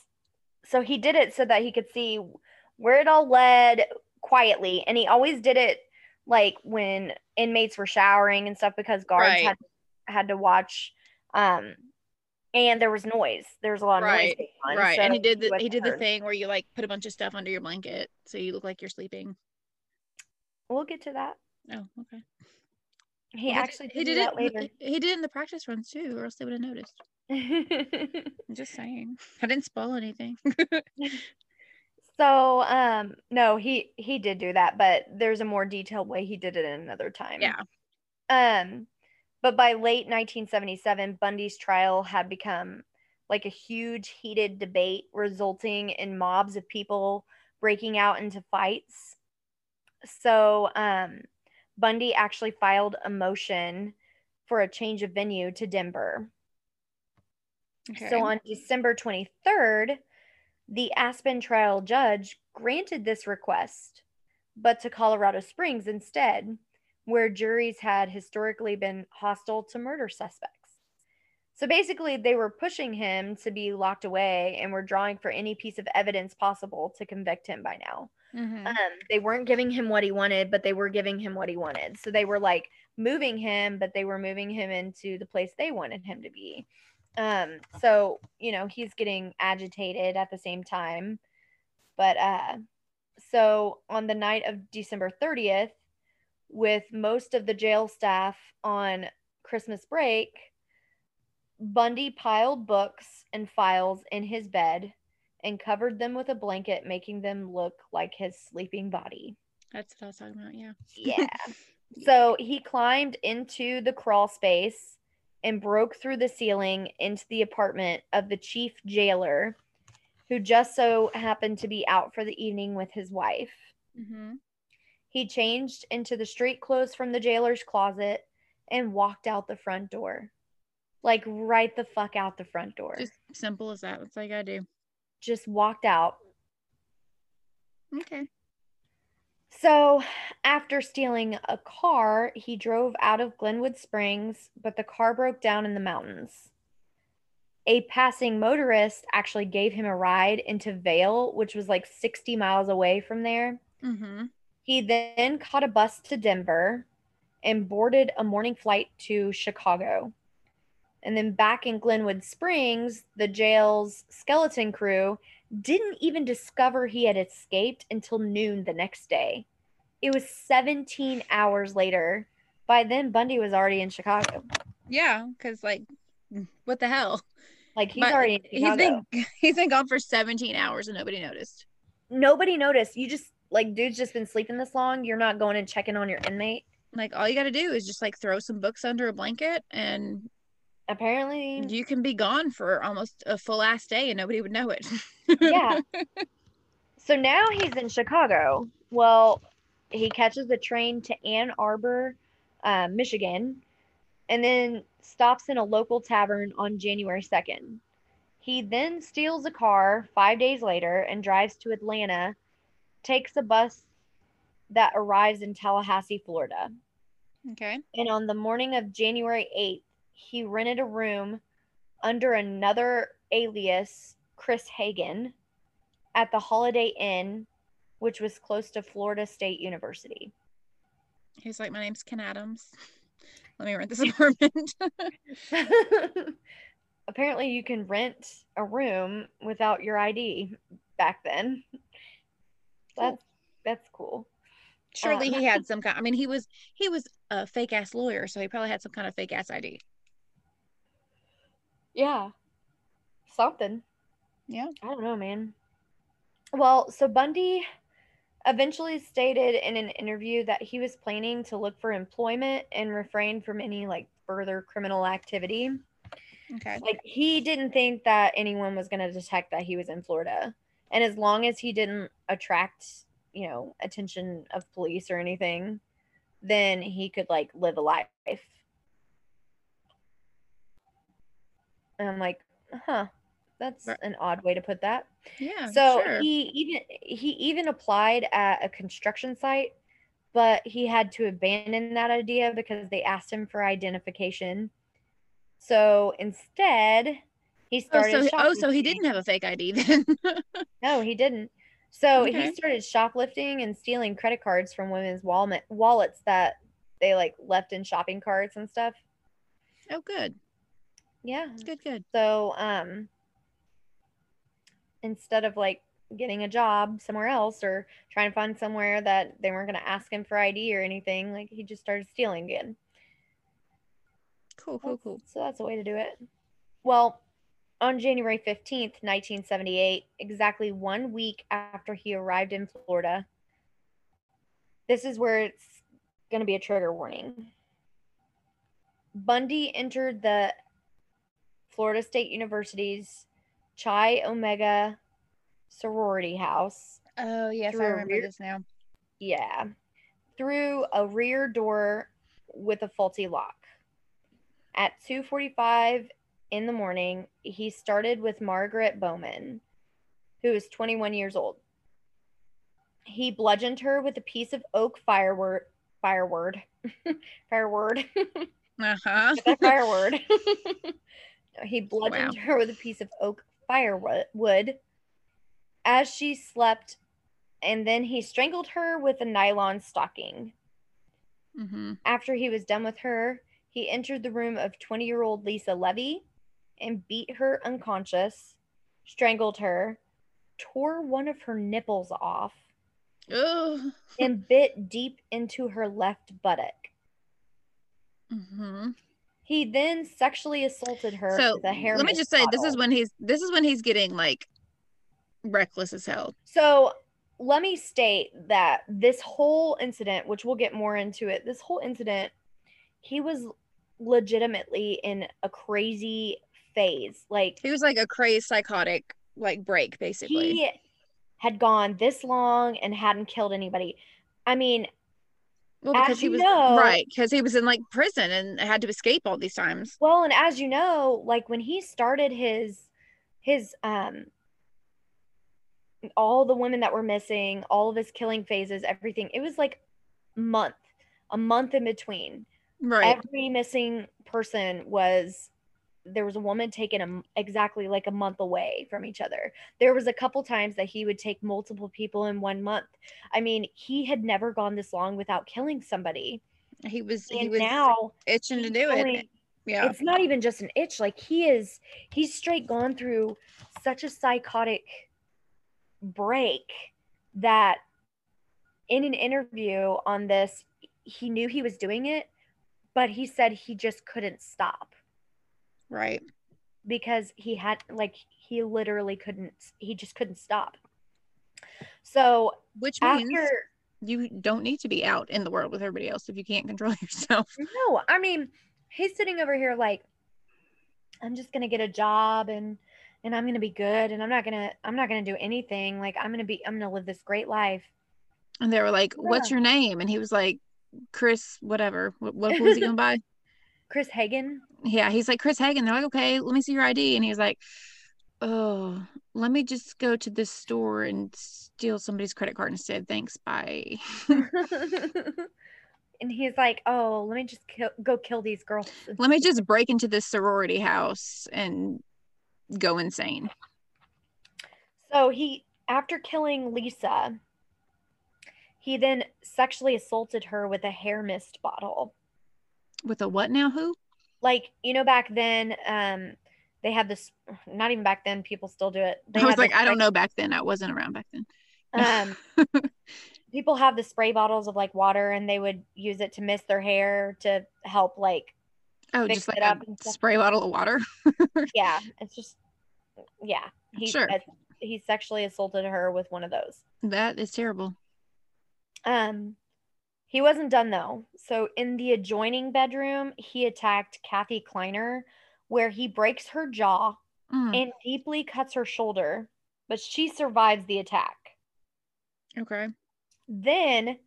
So he did it so that he could see where it all led quietly. And he always did it like when inmates were showering and stuff because guards Right. had had to watch. Um, and there was noise. There was a lot of Right, noise on. right, and he did the he wasn't did the thing where you like put a bunch of stuff under your blanket so you look like you're sleeping. We'll get to that. Oh, okay. He Well, actually did, he did that it. later. He did it in the practice runs too, or else they would have noticed. [laughs] I'm just saying. I didn't spoil anything. [laughs] so um no, he he did do that, but there's a more detailed way he did it in another time. yeah. Um, but by late 1977, Bundy's trial had become like a huge heated debate, resulting in mobs of people breaking out into fights. So, um, Bundy actually filed a motion for a change of venue to Denver. Okay. So on December 23rd, the Aspen trial judge granted this request, but to Colorado Springs instead, where juries had historically been hostile to murder suspects. So basically, they were pushing him to be locked away and were drawing for any piece of evidence possible to convict him by now. Mhm. Um, they weren't giving him what he wanted, but they were giving him what he wanted. So they were like moving him, but they were moving him into the place they wanted him to be. Um, so you know he's getting agitated at the same time. But uh, so on the night of December 30th, with most of the jail staff on Christmas break, Bundy piled books and files in his bed and covered them with a blanket, making them look like his sleeping body. That's what I was talking about. Yeah. Yeah. [laughs] so he climbed into the crawl space and broke through the ceiling into the apartment of the chief jailer, who just so happened to be out for the evening with his wife. Mm-hmm. He changed into the street clothes from the jailer's closet and walked out the front door. Like right the fuck out the front door. Just simple as that. That's like I do. Just walked out. Okay. So, after stealing a car, he drove out of Glenwood Springs, but the car broke down in the mountains. A passing motorist actually gave him a ride into Vail, which was like 60 miles away from there. Mm-hmm. He then caught a bus to Denver and boarded a morning flight to Chicago. And then back in Glenwood Springs, the jail's skeleton crew didn't even discover he had escaped until noon the next day. It was 17 hours later. By then, Bundy was already in Chicago. Yeah, because like, what the hell? Like he's But already He's been [laughs] he's been gone for 17 hours and nobody noticed. Nobody noticed. You just like dude's just been sleeping this long. You're not going and checking on your inmate. Like all you got to do is just like throw some books under a blanket and Apparently, you can be gone for almost a full ass day and nobody would know it. yeah. [laughs] So now he's in Chicago. Well, he catches a train to Ann Arbor, uh, Michigan, and then stops in a local tavern on January 2nd. He then steals a car five days later and drives to Atlanta, takes a bus that arrives in Tallahassee, Florida. Okay. And on the morning of January 8th, he rented a room under another alias, Chris Hagen, at the Holiday Inn, which was close to Florida State University. He's like, my name's Ken Adams. Let me rent this [laughs] apartment. [laughs] Apparently, you can rent a room without your ID back then. That's that's cool. Surely Um, he had [laughs] some kind. I mean, he was he was a fake ass lawyer, so he probably had some kind of fake ass ID. Yeah. Something. Yeah. I don't know, man. Well, so Bundy eventually stated in an interview that he was planning to look for employment and refrain from any like further criminal activity. Okay. Like he didn't think that anyone was going to detect that he was in Florida. And as long as he didn't attract, you know, attention of police or anything, then he could like live a life. And I'm like, huh, that's Right. an odd way to put that. Yeah. So sure. he even he even applied at a construction site, but he had to abandon that idea because they asked him for identification. So instead, he oh, started. so oh, so he didn't have a fake ID then. [laughs] No, he didn't. So Okay. he started shoplifting and stealing credit cards from women's wallet wallets that they like left in shopping carts and stuff. oh, good. Yeah. Good. Good. So um instead of like getting a job somewhere else or trying to find somewhere that they weren't going to ask him for ID or anything, like he just started stealing again. Cool. Cool. That's- Cool. So that's a way to do it. Well, on January 15th, 1978, exactly one week after he arrived in Florida, this is where it's going to be a trigger warning. Bundy entered the Florida State University's Chi Omega sorority house Oh yes, I remember rear- this now. yeah, through a rear door with a faulty lock. At 2:45 in the morning, he started with Margaret Bowman, who is 21 years old. He bludgeoned her with a piece of oak fireword [laughs] fireword [laughs] fireword Uh huh. That fireword. He bludgeoned her with a piece of oak firewood as she slept, and then he strangled her with a nylon stocking. Mm-hmm. After he was done with her, he entered the room of 20 year old Lisa Levy and beat her unconscious, strangled her, tore one of her nipples off, and bit deep into her left buttock. Mm-hmm. He then sexually assaulted her So with a hair. let me just say, this is when he's this is when he's getting like reckless as hell. So let me state that this whole incident, which we'll get more into it, this whole incident, he was legitimately in a crazy phase. Like He was like a crazy psychotic like break basically. he had gone this long and hadn't killed anybody. I mean, well, as because he was know- right because he was in like prison and had to escape all these times. well, and as you know, like when he started his his um all the women that were missing, all of his killing phases, everything, it was like month, a month in between. Right. every missing person was there was a woman taken a exactly like a month away from each other there was a couple times that he would take multiple people in one month i mean he had never gone this long without killing somebody he was he was now itching to do it. Yeah. it's not even just an itch like he is he's straight gone through such a psychotic break that in an interview on this he knew he was doing it but he said he just couldn't stop Right. because he had like he literally couldn't he just couldn't stop so Which means after you don't need to be out in the world with everybody else if you can't control [laughs] yourself. no i mean he's sitting over here like i'm just gonna get a job and and i'm gonna be good and i'm not gonna i'm not gonna do anything like i'm gonna be i'm gonna live this great life And they were like, "What's your name?" And he was like, "Chris, whatever. What, what was he going [laughs] to buy?" Chris hagen Yeah, he's like Chris Hagen. They're like, "Okay, let me see your ID." And he was like, oh, let me just go to this store and steal somebody's credit card instead. Thanks. Bye. [laughs] and he's like, "Oh, let me just kill, go kill these girls." Let me just break into this sorority house and go insane. So he, after killing Lisa, he then sexually assaulted her with a hair mist bottle. With a what now? Who? Like you know, back then, um, they had this. Not even back then, people still do it. They I was like, I don't know back then. I wasn't around back then. Um, [laughs] people have the spray bottles of like water, and they would use it to mist their hair to help like Oh, just like it a spray bottle of water. [laughs] yeah, it's just yeah. He Sure. said he sexually assaulted her with one of those. That is terrible. Um he wasn't done though. So in the adjoining bedroom, he attacked Kathy Kleiner where he breaks her jaw Mm, and deeply cuts her shoulder, but she survives the attack. okay. Then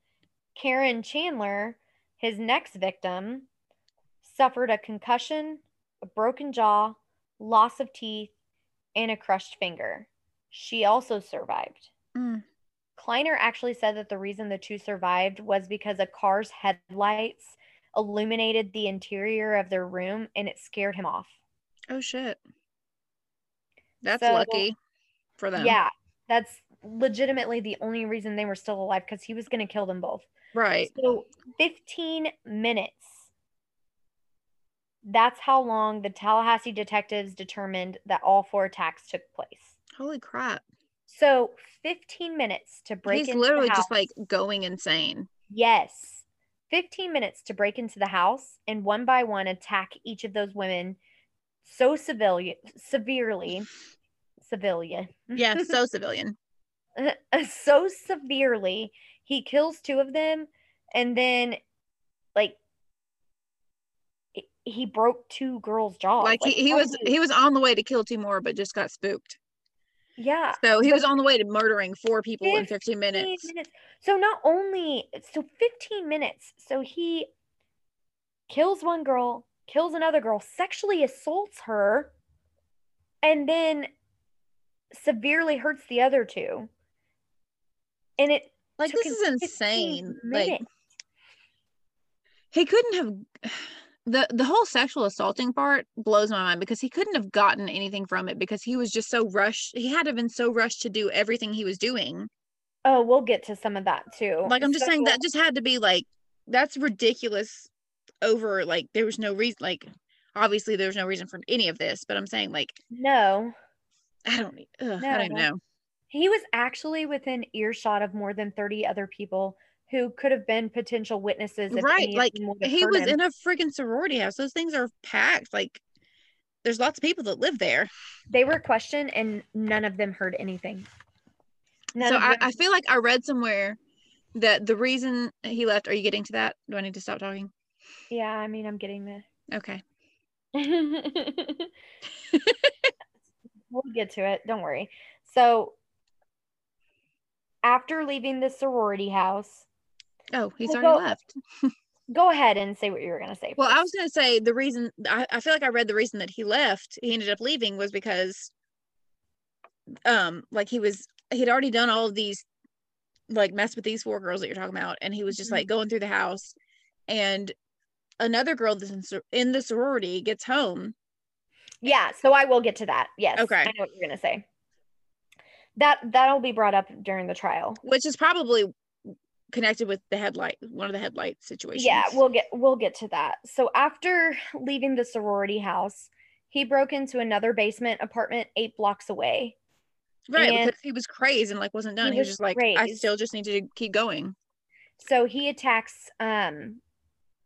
Karen Chandler, his next victim, suffered a concussion, a broken jaw, loss of teeth, and a crushed finger. She also survived. Mm, Kleiner actually said that the reason the two survived was because a car's headlights illuminated the interior of their room and it scared him off. Oh shit. That's So- lucky for them. Yeah, that's legitimately the only reason they were still alive because he was going to kill them both. Right. So 15 minutes. That's how long the Tallahassee detectives determined that all four attacks took place. Holy crap. So 15 minutes to break He's into literally the house. just like going insane. yes. 15 minutes to break into the house and one by one attack each of those women so civilian severely civilian Yeah, so [laughs] civilian. [laughs] so severely he kills two of them and then like he- broke two girls jaws Like he, he was he was on the way to kill two more, but just got spooked. Yeah So he was on the way to murdering four people in 15 15 minutes. so not only so 15 minutes so he kills one girl kills another girl sexually assaults her and then severely hurts the other two and it Like this is 15 insane. Like he couldn't have the the whole sexual assaulting part blows my mind because he couldn't have gotten anything from it because he was just so rushed. He had to have been so rushed to do everything he was doing. oh we'll get to some of that too Like I'm just saying that just had to be like that's ridiculous over like there was no reason like obviously there was no reason for any of this, but I'm saying like no I don't ugh, I don't No. know. He was actually within earshot of more than 30 other people who could have been potential witnesses. if Right. Like them would have he was him. in a freaking sorority house. Those things are packed. Like there's lots of people that live there. They were questioned and none of them heard anything. None so I, I feel like I read somewhere that the reason he left. Are you getting to that? Do I need to stop talking? yeah, I mean, I'm getting there. Okay. [laughs] [laughs] we'll get to it. Don't worry. So, after leaving the sorority house, Oh, he's Well, already go- left. [laughs] go ahead and say what you were going to say. Well, I was gonna say the reason I, I feel like I read the reason that he left. He ended up leaving was because, um, like he was he'd already done all of these, like mess with these four girls that you're talking about, and he was just Mhm. like going through the house, and another girl that's in, sor- in the sorority gets home. Yeah, so I will get to that. Yes. Okay. I know what you're going to say. That that'll be brought up during the trial. which is probably connected with the headlight, one of the headlight situations. Yeah, we'll get we'll get to that. So after leaving the sorority house, he broke into another basement apartment 8 blocks away. right and because he was crazed and like wasn't done. he He was was just like, I still just need to keep going. So he attacks um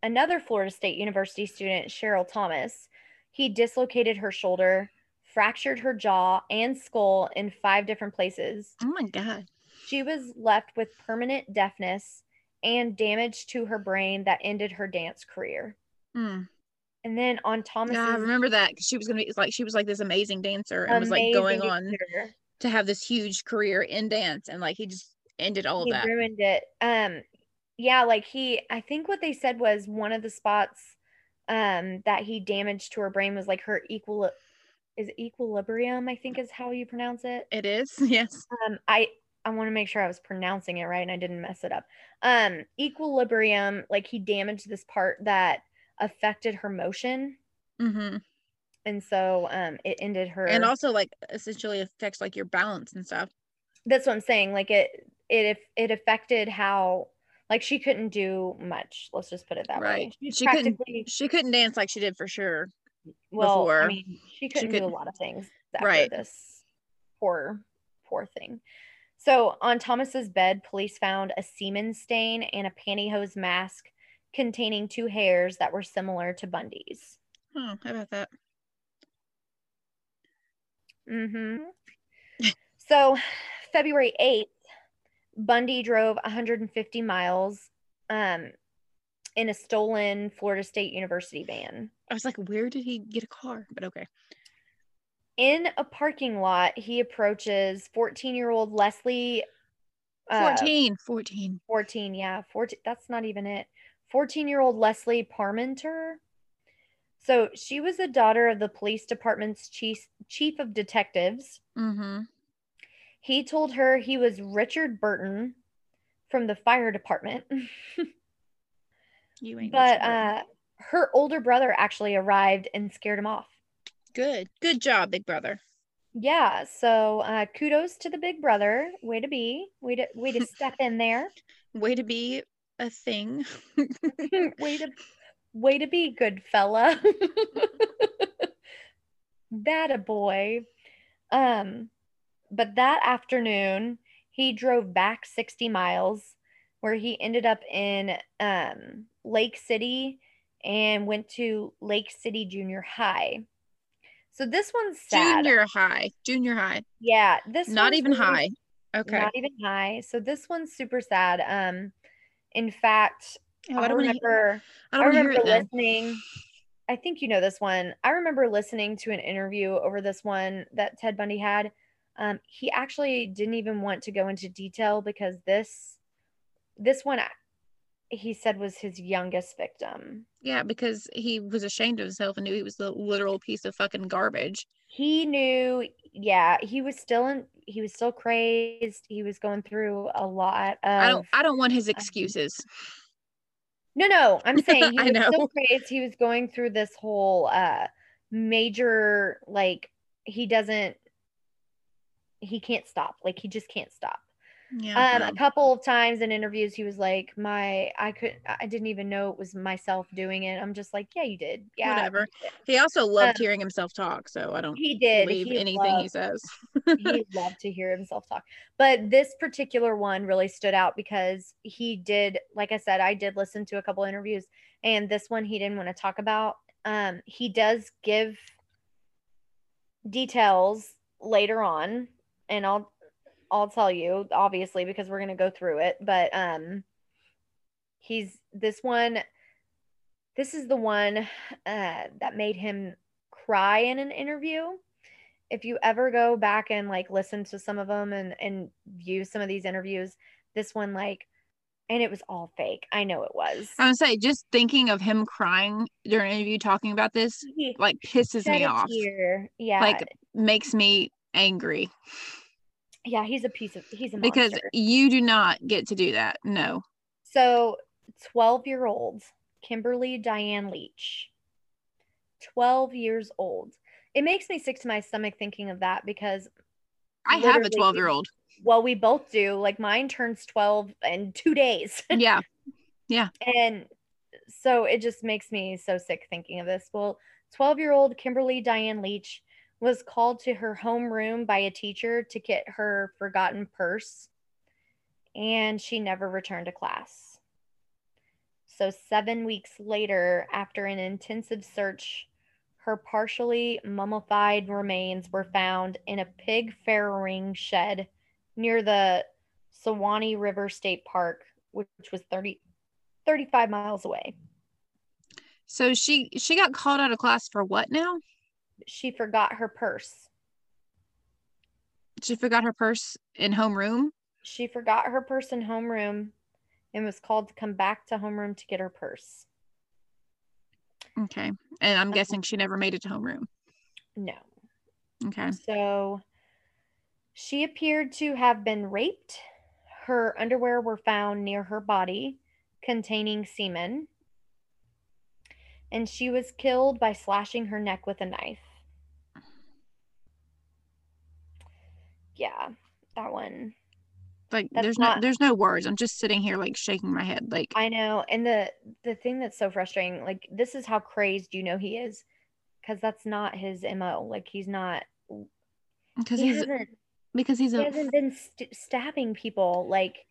another Florida State University student, Cheryl Thomas. He dislocated her shoulder, fractured her jaw and skull in five different places. Oh my god. She was left with permanent deafness and damage to her brain that ended her dance career. Mm. And then on Thomas's Yeah, I remember that she was gonna be like she was like this amazing dancer and was like going on to have this huge career in dance and like he just ended all of that. ruined it. Um, yeah, like he, I think what they said was one of the spots um that he damaged to her brain was like her equal is equilibrium, I think is how you pronounce it. It is, [laughs] yes. Um, I I want to make sure I was pronouncing it right and I didn't mess it up. Um, equilibrium, like he damaged this part that affected her motion, Mm-hmm. and so um, it ended her. And also, like, essentially affects like your balance and stuff. that's what I'm saying. Like it, it, if it affected how, like she couldn't do much. Let's just put it that Right. way. She's She couldn't. She couldn't dance like she did for sure. well, I mean, she couldn't do a couldn't- lot of things after Right. this poor, poor thing. So on Thomas's bed, police found a semen stain and a pantyhose mask containing two hairs that were similar to Bundy's. Oh, how about that? Mm-hmm. so February 8th, Bundy drove 150 miles um, in a stolen Florida State University van. I was like, where did he get a car? But okay. In a parking lot, he approaches 14 year old Leslie. uh, 14. 14. 14, yeah. 14. That's not even it. 14 year old Leslie Parmenter. So she was the daughter of the police department's chief, chief of detectives. Mm-hmm. He told her he was Richard Burton from the fire department. [laughs] You ain't. but uh, her older brother actually arrived and scared him off. Good. Good job, big brother. Yeah, so uh, kudos to the big brother. Way to be. Way to way to step in there. [laughs] Way to be a thing. [laughs] way to way to be good fella [laughs] that a boy um but that afternoon he drove back 60 miles where he ended up in um lake city and went to lake city junior high so this one's sad Junior high. Junior high. yeah this Not even really high. Okay. not even high so this one's super sad um in fact Oh, I, I don't remember I I don't hear remember it then. listening. I think you know this one. I remember listening to an interview over this one that Ted Bundy had. Um, he actually didn't even want to go into detail because this, this one, he said was his youngest victim. Yeah, because he was ashamed of himself and knew he was the literal piece of fucking garbage. He knew, yeah, he was still in. He was still crazed. He was going through a lot of. I don't. I don't want um, his excuses. No, no, I'm [laughs] saying he was know. so crazed. He was going through this whole uh major like he doesn't he can't stop. Like he just can't stop. Yeah. Um a couple of times in interviews he was like, My I could I didn't even know it was myself doing it. I'm just like, Yeah, you did. Yeah. Whatever. He also loved um, hearing himself talk, so I don't He did. believe He anything he says. he [laughs] loved to hear himself talk. But this particular one really stood out because he did, like I said, I did listen to a couple interviews, and this one he didn't want to talk about. Um, he does give details later on, and I'll I'll tell you obviously because we're gonna go through it. But um, he's this one. This is the one uh, that made him cry in an interview if you ever go back and like listen to some of them and and view some of these interviews this one like and it was all fake i know it was I would say just thinking of him crying during an interview talking about this like pisses me off. tear. yeah Like makes me angry yeah he's a piece of he's a because monster. you do not get to do that. No. so 12 year old kimberly diane leach 12 years old it makes me sick to my stomach thinking of that because I have a 12 year old. well we both do like mine turns 12 in two days [laughs] Yeah. Yeah. And so it just makes me so sick thinking of this. Well, 12 year old Kimberly Diane Leach was called to her homeroom by a teacher to get her forgotten purse, and she never returned to class. So, seven weeks later, after an intensive search, her partially mummified remains were found in a pig farrowing shed near the Suwannee River State Park, which was 30, 35 miles away. So she she got called out of class for what now? She forgot her purse. She forgot her purse in homeroom. She forgot her purse in homeroom and was called to come back to homeroom to get her purse. Okay. And I'm guessing she never made it to homeroom. No. Okay. So she appeared to have been raped. Her underwear were found near her body containing semen. And she was killed by slashing her neck with a knife. Yeah, that one. Like That's there's not- no there's no words. I'm just sitting here like shaking my head. Like I know. And the the thing that's so frustrating, like this is how crazed you know he is. Cause that's not his MO. Like he's not because he he's hasn't because he's he a hasn't been st- stabbing people like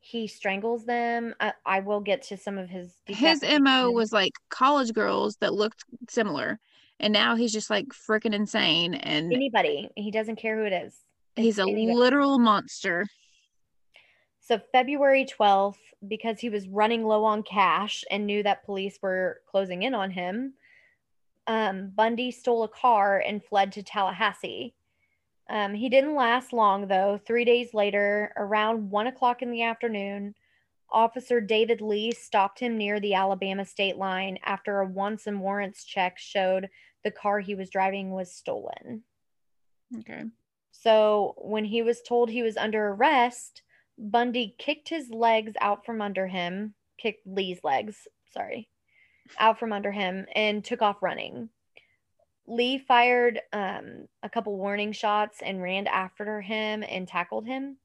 he strangles them I, I will get to some of his his mo was like college girls that looked similar and now he's just like freaking insane and anybody he doesn't care who it is he's a literal monster. So february 12th because he was running low on cash and knew that police were closing in on him um, bundy stole a car and fled to tallahassee. Um, he didn't last long though. Three days later around one o'clock in the afternoon Officer David Lee stopped him near the Alabama state line after a wants and warrants check showed the car he was driving was stolen. okay So, when he was told he was under arrest, Bundy kicked his legs out from under him, kicked Lee's legs, sorry, out from under him, and took off running. Lee fired um, a couple warning shots and ran after him and tackled him.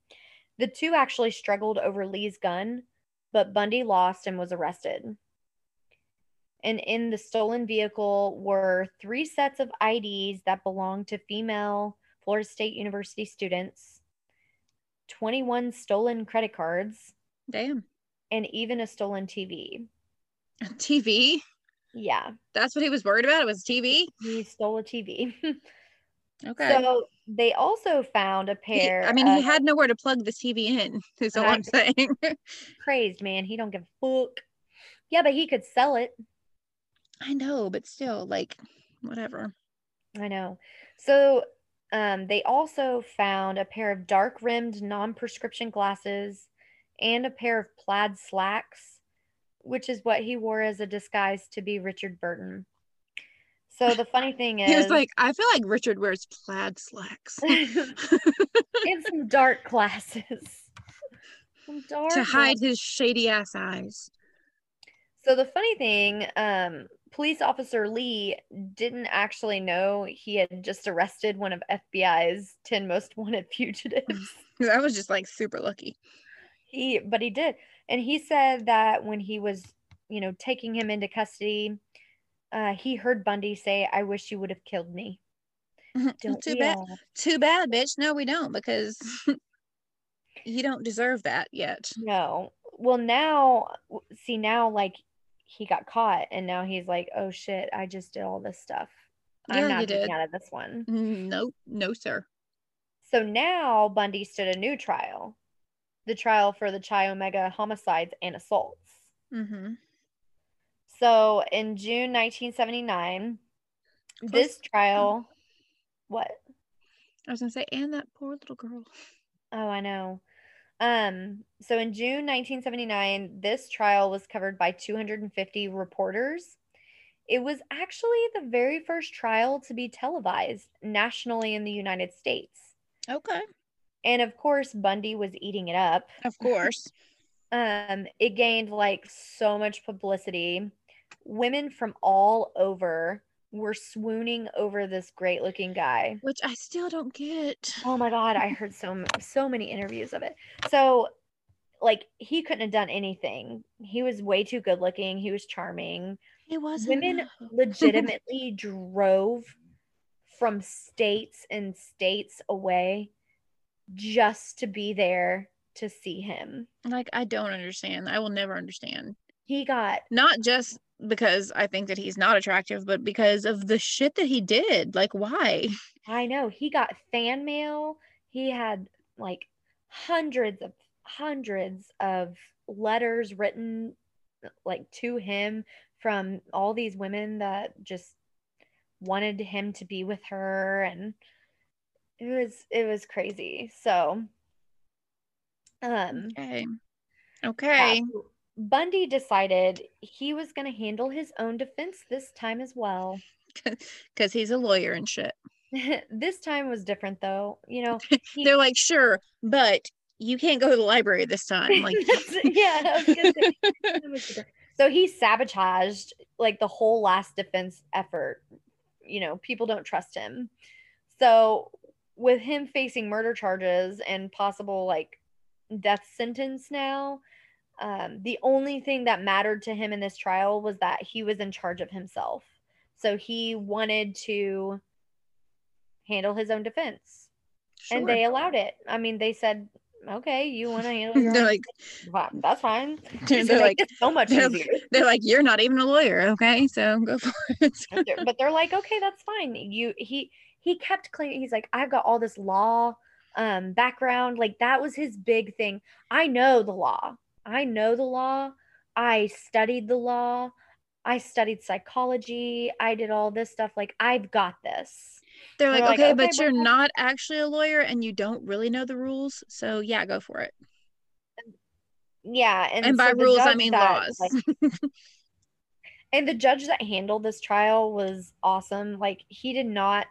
The two actually struggled over Lee's gun, but Bundy lost and was arrested. And in the stolen vehicle were three sets of IDs that belonged to female Florida State University students, 21 stolen credit cards, damn and even a stolen TV. tv Yeah, that's what he was worried about it was tv he stole a TV. [laughs] okay So they also found a He- pair. i mean of, he had nowhere to plug the tv in [laughs] is all I- i'm saying [laughs] crazed man. He don't give a fuck. Yeah, but he could sell it. i know but still like whatever I know. So um, they also found a pair of dark rimmed non prescription glasses and a pair of plaid slacks, which is what he wore as a disguise to be Richard Burton. So the funny thing is, [laughs] he was like i feel like richard wears plaid slacks [laughs] [laughs] and some dark glasses. Some dark to hide glasses. his shady ass eyes So the funny thing, um, police officer Lee didn't actually know he had just arrested one of FBI's 10 most [laughs] wanted fugitives. [laughs] i was just like super lucky he but he did. And he said that when he was, you know, taking him into custody, uh, he heard Bundy say, I wish you would have killed me. [laughs] Don't too bad all? too bad bitch no we don't because you don't deserve that yet No. Well, now, see, now, like, he got caught, and now he's like, oh shit, I just did all this stuff. Yeah, I'm not getting out of this one. No, no sir So now Bundy stood a new trial, the trial for the Chi Omega homicides and assaults. mm-hmm. So in June 1979, this trial, what? i was gonna say and that poor little girl Oh, I know. Um, so in June 1979, this trial was covered by 250 reporters. It was actually the very first trial to be televised nationally in the United States. okay And of course, Bundy was eating it up. of course [laughs] Um, it gained like so much publicity. Women from all over were swooning over this great looking guy. which i still don't get Oh my god, I heard so so many interviews of it. So like he couldn't have done anything. He was way too good looking. He was charming. it wasn't Women [laughs] legitimately drove from states and states away just to be there to see him. like i don't understand i will never understand He got not just because i think that he's not attractive but because of the shit that he did like why [laughs] I know he got fan mail. He had like hundreds of hundreds of letters written like to him from all these women that just wanted him to be with her and it was it was crazy. So um okay okay so Bundy decided he was going to handle his own defense this time as well. [laughs] because he's a lawyer and shit [laughs] this time was different though. You know, [laughs] he- They're like, sure, but you can't go to the library this time. Like, yeah. I was gonna say, that was different. so he sabotaged like the whole last defense effort. You know, people don't trust him. So with him facing murder charges and possible like death sentence now, um, the only thing that mattered to him in this trial was that he was in charge of himself. So he wanted to handle his own defense. And they allowed it. I mean, they said, okay, you want to [laughs] handle your they're own like? [laughs] Fine, that's fine. [laughs] they're, So like, so much they're, easier. they're like, you're not even a lawyer, okay? So go for it. But they're- they're like, okay, that's fine. You he he kept clear. He's like, I've got all this law um background. Like that was his big thing. I know the law. I know the law. I studied the law. I studied psychology. I did all this stuff. Like I've got this. They're They're like, like, okay, "Okay, but but you're what-" not actually a lawyer and you don't really know the rules. So yeah, go for it. Yeah, and, And, by so the rules, I mean that, laws. like, [laughs] and the judge that handled this trial was awesome. Like he did not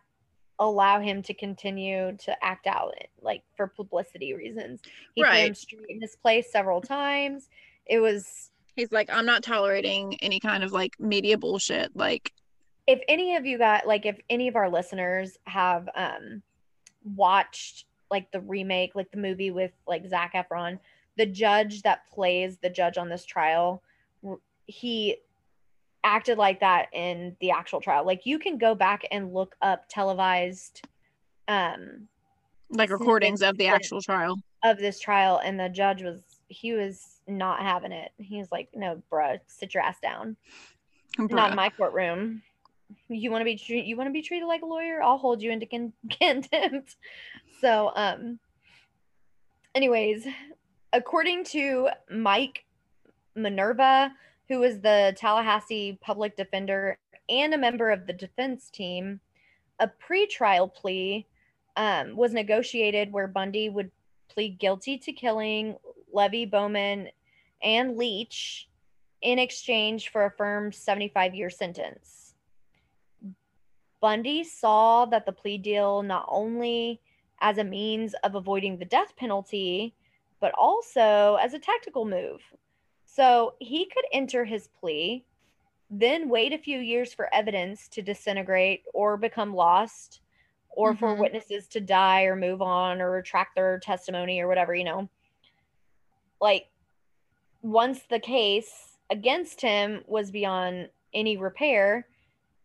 allow him to continue to act out like for publicity reasons. He him Right. straight in his place several times. It was He's like, I'm not tolerating any kind of like media bullshit. Like, if any of you got like if any of our listeners have um watched like the remake, like the movie with like Zac Efron, the judge that plays the judge on this trial, he acted like that in the actual trial. Like you can go back and look up televised um like recordings of the actual trial. of this trial and the judge was he was not having it. He was like, "No, bruh, sit your ass down." not in my courtroom. You want to be tre- you want to be treated like a lawyer? I'll hold you into con- [laughs] contempt. So, um, anyways, according to Mike Minerva, who is the Tallahassee public defender and a member of the defense team, a pretrial plea um, was negotiated where Bundy would plead guilty to killing Levy Bowman and Leach in exchange for a firm 75 year sentence. Bundy saw that the plea deal not only as a means of avoiding the death penalty, but also as a tactical move. So he could enter his plea, then wait a few years for evidence to disintegrate or become lost, or for Mhm. witnesses to die or move on or retract their testimony or whatever, you know. Like, once the case against him was beyond any repair,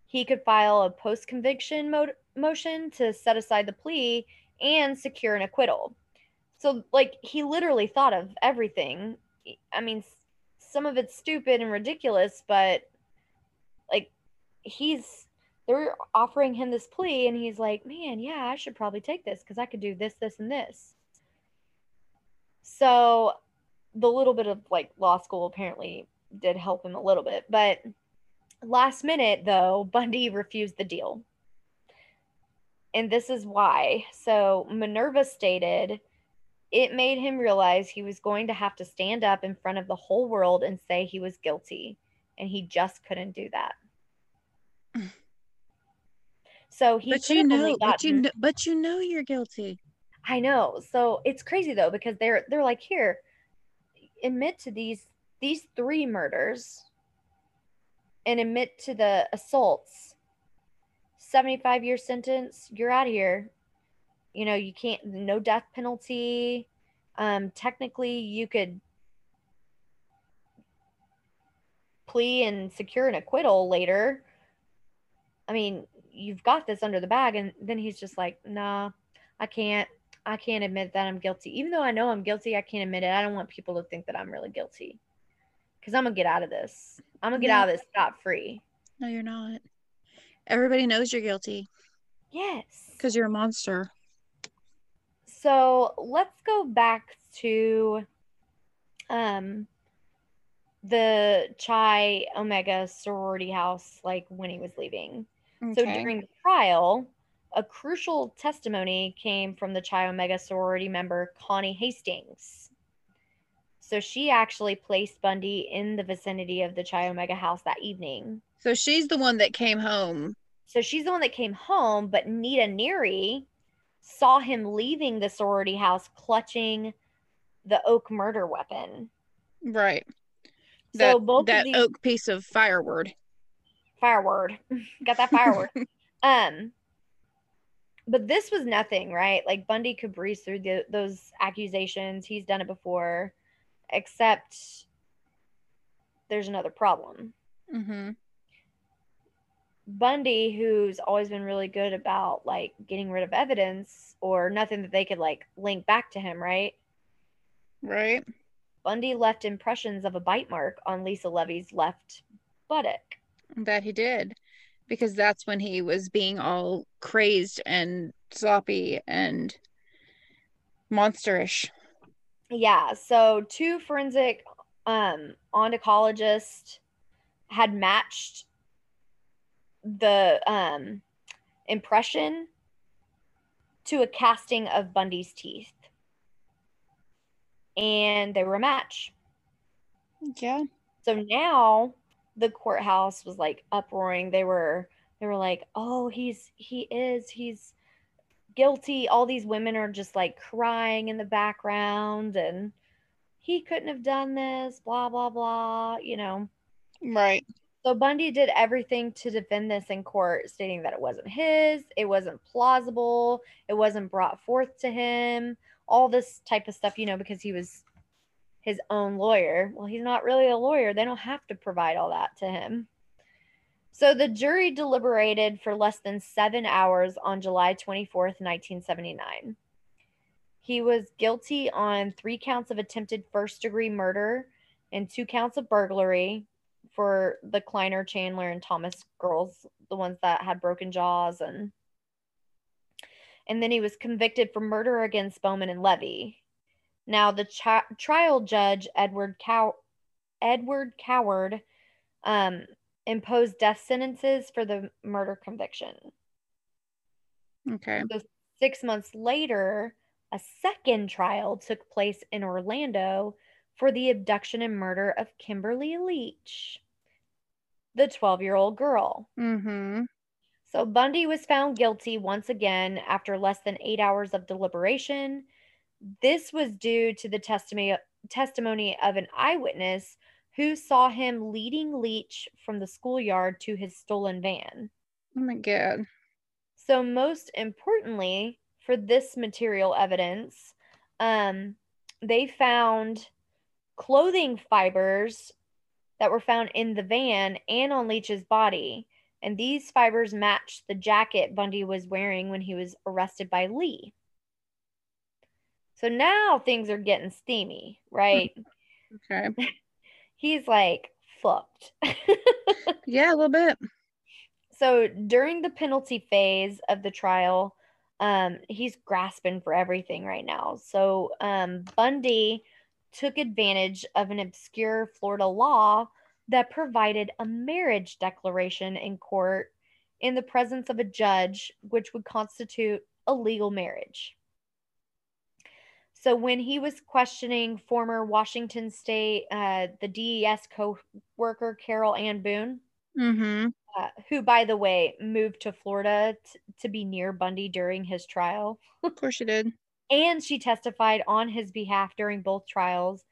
he could file a post conviction mo- motion to set aside the plea and secure an acquittal. So, like, he literally thought of everything. I mean, some of it's stupid and ridiculous, but like, he's they're offering him this plea, and he's like, man, yeah, I should probably take this because I could do this, this, and this. So, the little bit of like law school apparently did help him a little bit, but last minute though, Bundy refused the deal. And this is why. So Minerva stated it made him realize he was going to have to stand up in front of the whole world and say he was guilty, and he just couldn't do that. [sighs] So he but you know, only but you know, but you know you're guilty. I know. So it's crazy though because they're they're like here admit to these these three murders and admit to the assaults. 75 year sentence, you're out of here. You know, you can't no death penalty. Um technically you could plea and secure an acquittal later. I mean, you've got this under the bag and then he's just like, "Nah, I can't I can't admit that I'm guilty. Even though I know I'm guilty, I can't admit it. I don't want people to think that I'm really guilty. Cuz I'm going to get out of this. I'm going to get No. out of this scot free. No, you're not. Everybody knows you're guilty Yes. because you're a monster. So, let's go back to um the Chi Omega sorority house like when he was leaving. So during the trial, a crucial testimony came from the Chi Omega sorority member Connie Hastings. So she actually placed Bundy in the vicinity of the Chi Omega house that evening. So she's the one that came home So she's the one that came home, but Nita Neary saw him leaving the sorority house clutching the oak murder weapon. Right. So That, both that of these oak piece of fireword. fireword. [laughs] Got that fireword. [laughs] um but this was nothing, right? Like Bundy could breeze through the, those accusations. He's done it before, except there's another problem. Mm-hmm. Bundy, who's always been really good about like getting rid of evidence or nothing that they could like link back to him, right? Right. Bundy left impressions of a bite mark on Lisa Levy's left buttock. That he did. Because that's when he was being all crazed and sloppy and monsterish. Yeah, so two forensic um oncologist had matched the um impression to a casting of Bundy's teeth. And they were a match. Yeah. So now the courthouse was like uproaring. They were they were like, "Oh, he's he is he's guilty." All these women are just like crying in the background and he couldn't have done this, blah blah blah, you know. Right. So Bundy did everything to defend this in court, stating that it wasn't his, it wasn't plausible, it wasn't brought forth to him, all this type of stuff, you know, because he was his own lawyer. Well, he's not really a lawyer. They don't have to provide all that to him. So the jury deliberated for less than seven hours on July 24th, 1979. He was guilty on three counts of attempted first degree murder and two counts of burglary for the Kleiner, Chandler, and Thomas girls, the ones that had broken jaws and and then he was convicted for murder against Bowman and Levy. Now, the chi- trial judge, Edward Cow- Edward Cowart, um, imposed death sentences for the murder conviction. Okay. So six months later, a second trial took place in Orlando for the abduction and murder of Kimberly Leach, the 12 year old girl. Mm-hmm. So Bundy was found guilty once again after less than eight hours of deliberation. This was due to the testimony testimony of an eyewitness who saw him leading Leach from the schoolyard to his stolen van. Oh my god. So most importantly, for this material evidence, um, they found clothing fibers that were found in the van and on Leach's body. And these fibers matched the jacket Bundy was wearing when he was arrested by Lee. So now things are getting steamy, right? [laughs] Okay. [laughs] He's like fucked. [laughs] Yeah, a little bit. so during the penalty phase of the trial, um, he's grasping for everything right now. So um, Bundy took advantage of an obscure Florida law that provided a marriage declaration in court in the presence of a judge, which would constitute a legal marriage. So when he was questioning former Washington State, uh, the DES co-worker Carole Ann Boone, Mm-hmm. uh, who, by the way, moved to Florida t- to be near Bundy during his trial. Of course you did. And she testified on his behalf during both trials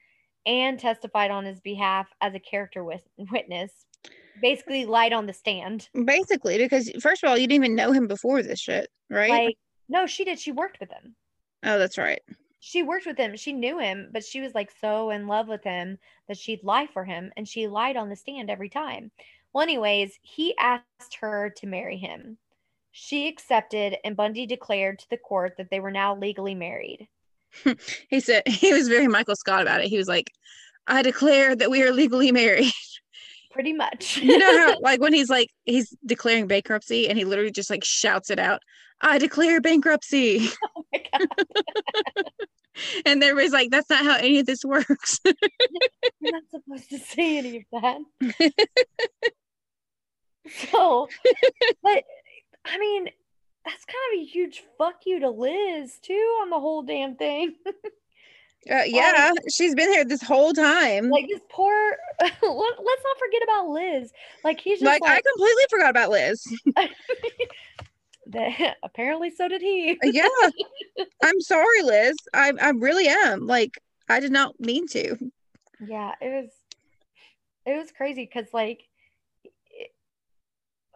and testified on his behalf as a character witness. Basically, lied on the stand. Basically, because first of all, you didn't even know him before this shit, right? Like, no, she did. She worked with him. oh, that's right. She worked with him. She knew him, but she was like so in love with him that she'd lie for him. And she lied on the stand every time. Well, anyways, he asked her to marry him. She accepted, and Bundy declared to the court that they were now legally married. [laughs] He said he was very Michael Scott about it. He was like, I declare that we are legally married. [laughs] Pretty much. you know how [laughs] like when he's like he's declaring bankruptcy and he literally just like shouts it out, I declare bankruptcy. Oh my God. And everybody's like, that's not how any of this works. You're not supposed to say any of that. so, but I mean, that's kind of a huge fuck you to Liz too on the whole damn thing. [laughs] Uh, yeah, she's been here this whole time. Like this poor. [laughs] let, us not forget about Liz. Like he's just like, like, I completely forgot about Liz. [laughs] that apparently so did he. yeah, I'm sorry, Liz. I I really am. Like I did not mean to. Yeah, it was it was crazy because like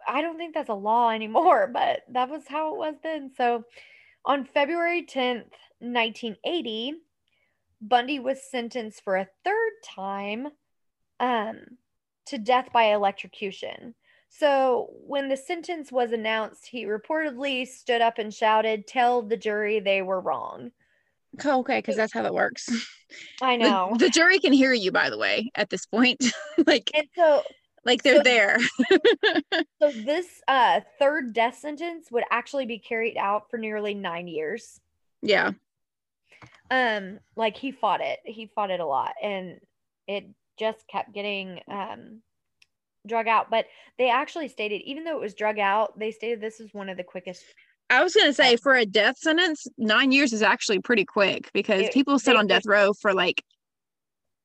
I don't think that's a law anymore, [laughs] but that was how it was then. So on February 10th, 1980, Bundy was sentenced for a third time um, to death by electrocution. So when the sentence was announced, he reportedly stood up and shouted, Tell the jury they were wrong. Oh, okay, because that's how that works. I [laughs] know. The, the, jury can hear you, by the way, at this point. [laughs] like, and so, like they're so, there. [laughs] so this uh, third death sentence would actually be carried out for nearly nine years. Yeah. Um, like he fought it. He fought it a lot, and it just kept getting um drug out. But they actually stated, even though it was drug out, they stated this is one of the quickest I was going to say for a death sentence, nine years is actually pretty quick because it, people sit on death row for like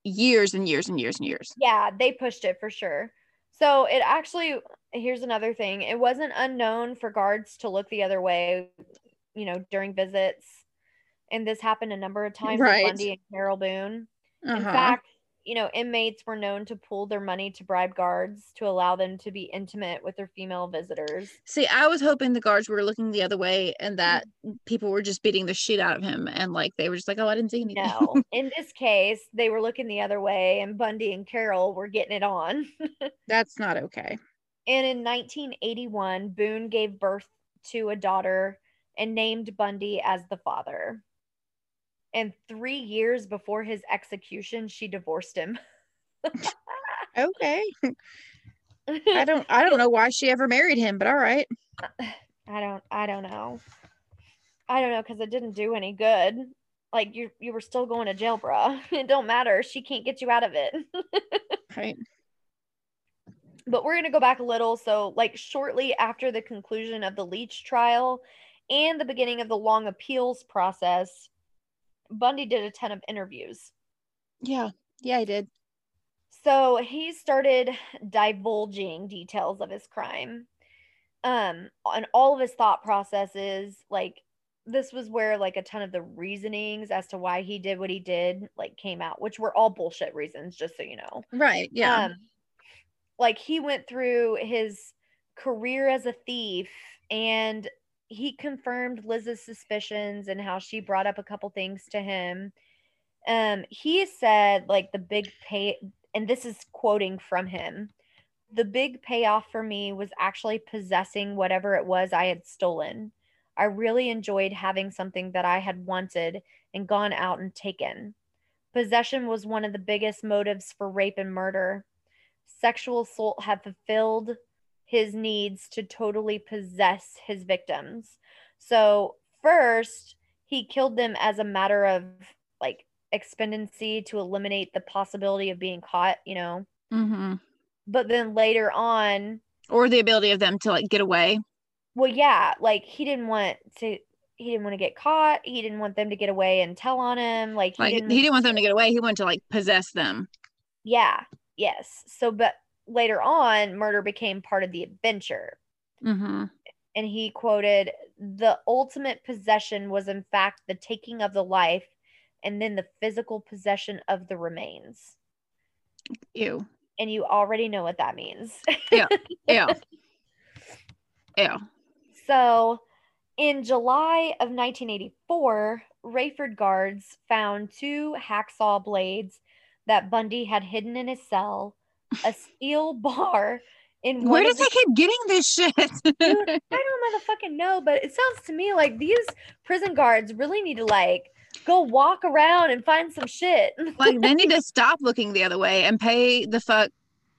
years and years and years and years. Yeah, they pushed it for sure. So it actually, here's another thing it wasn't unknown for guards to look the other way, you know, during visits. And this happened a number of times right. with Bundy and Carole Boone. Uh-huh. In fact, you know, inmates were known to pool their money to bribe guards to allow them to be intimate with their female visitors. See, I was hoping the guards were looking the other way and mm-hmm. that people were just beating the shit out of him and like they were just like, oh, I didn't see anything. No, [laughs] in this case, they were looking the other way and Bundy and Carole were getting it on. [laughs] That's not okay. And in 1981, Boone gave birth to a daughter and named Bundy as the father and three years before his execution, she divorced him. [laughs] okay. I don't I don't [laughs] know why she ever married him, but all right. I don't I don't know. I don't know because it didn't do any good. Like you you were still going to jail, bruh. [laughs] It don't matter. She can't get you out of it. right. But we're gonna go back a little. So, like shortly after the conclusion of the Leach trial and the beginning of the long appeals process, Bundy did a ton of interviews. Yeah. Yeah, I did. So he started divulging details of his crime. Um, and all of his thought processes, like this was where like a ton of the reasonings as to why he did what he did like came out, which were all bullshit reasons, just so you know. Right. Yeah. Um, like he went through his career as a thief and he confirmed Liz's suspicions and how she brought up a couple things to him. Um, he said like the big pay, and this is quoting from him. The big payoff for me was actually possessing whatever it was I had stolen. I really enjoyed having something that I had wanted and gone out and taken. Possession was one of the biggest motives for rape and murder. Sexual assault had fulfilled his needs to totally possess his victims. So, first, he killed them as a matter of like expediency to eliminate the possibility of being caught, you know. Mm-hmm. But then later on, or the ability of them to like get away. Well, yeah, like he didn't want to. He didn't want to get caught. He didn't want them to get away and tell on him. Like he, like, didn't, he didn't want them to get away. He wanted to like possess them. Yeah. Yes. So, but later on, murder became part of the adventure. Mm-hmm. And he quoted, The ultimate possession was, in fact, the taking of the life and then the physical possession of the remains. Ew. And you already know what that means. Yeah. [laughs] Yeah. Ew. So, in July of 1984, Raiford guards found two hacksaw blades that Bundy had hidden in his cell a steel bar in where does the- he keep getting this shit? Dude, i don't motherfucking know but it sounds to me like these prison guards really need to like go walk around and find some shit. Like they need to [laughs] stop looking the other way and pay the fuck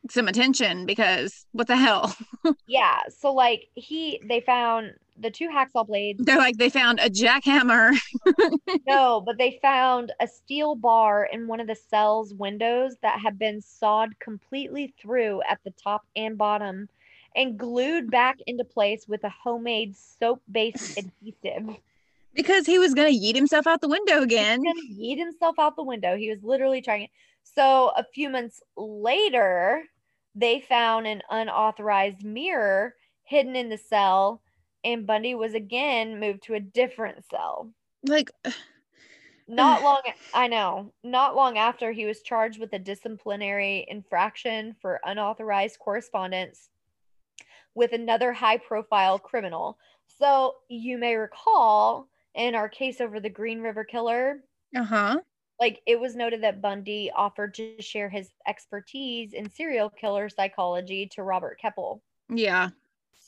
some attention because what the hell? [laughs] Yeah so like he they found the two hacksaw blades. They're like they found a jackhammer. [laughs] no, but they found a steel bar in one of the cell's windows that had been sawed completely through at the top and bottom and glued back into place with a homemade soap-based [laughs] adhesive. Because he was gonna yeet himself out the window again. Yeet himself out the window. He was literally trying it. So a few months later, they found an unauthorized mirror hidden in the cell, and Bundy was again moved to a different cell. Like [sighs] Not [sighs] long, I know, not long after he was charged with a disciplinary infraction for unauthorized correspondence with another high profile criminal. So you may recall in our case over the Green River Killer, uh-huh. like it was noted that Bundy offered to share his expertise in serial killer psychology to Robert Keppel. Yeah.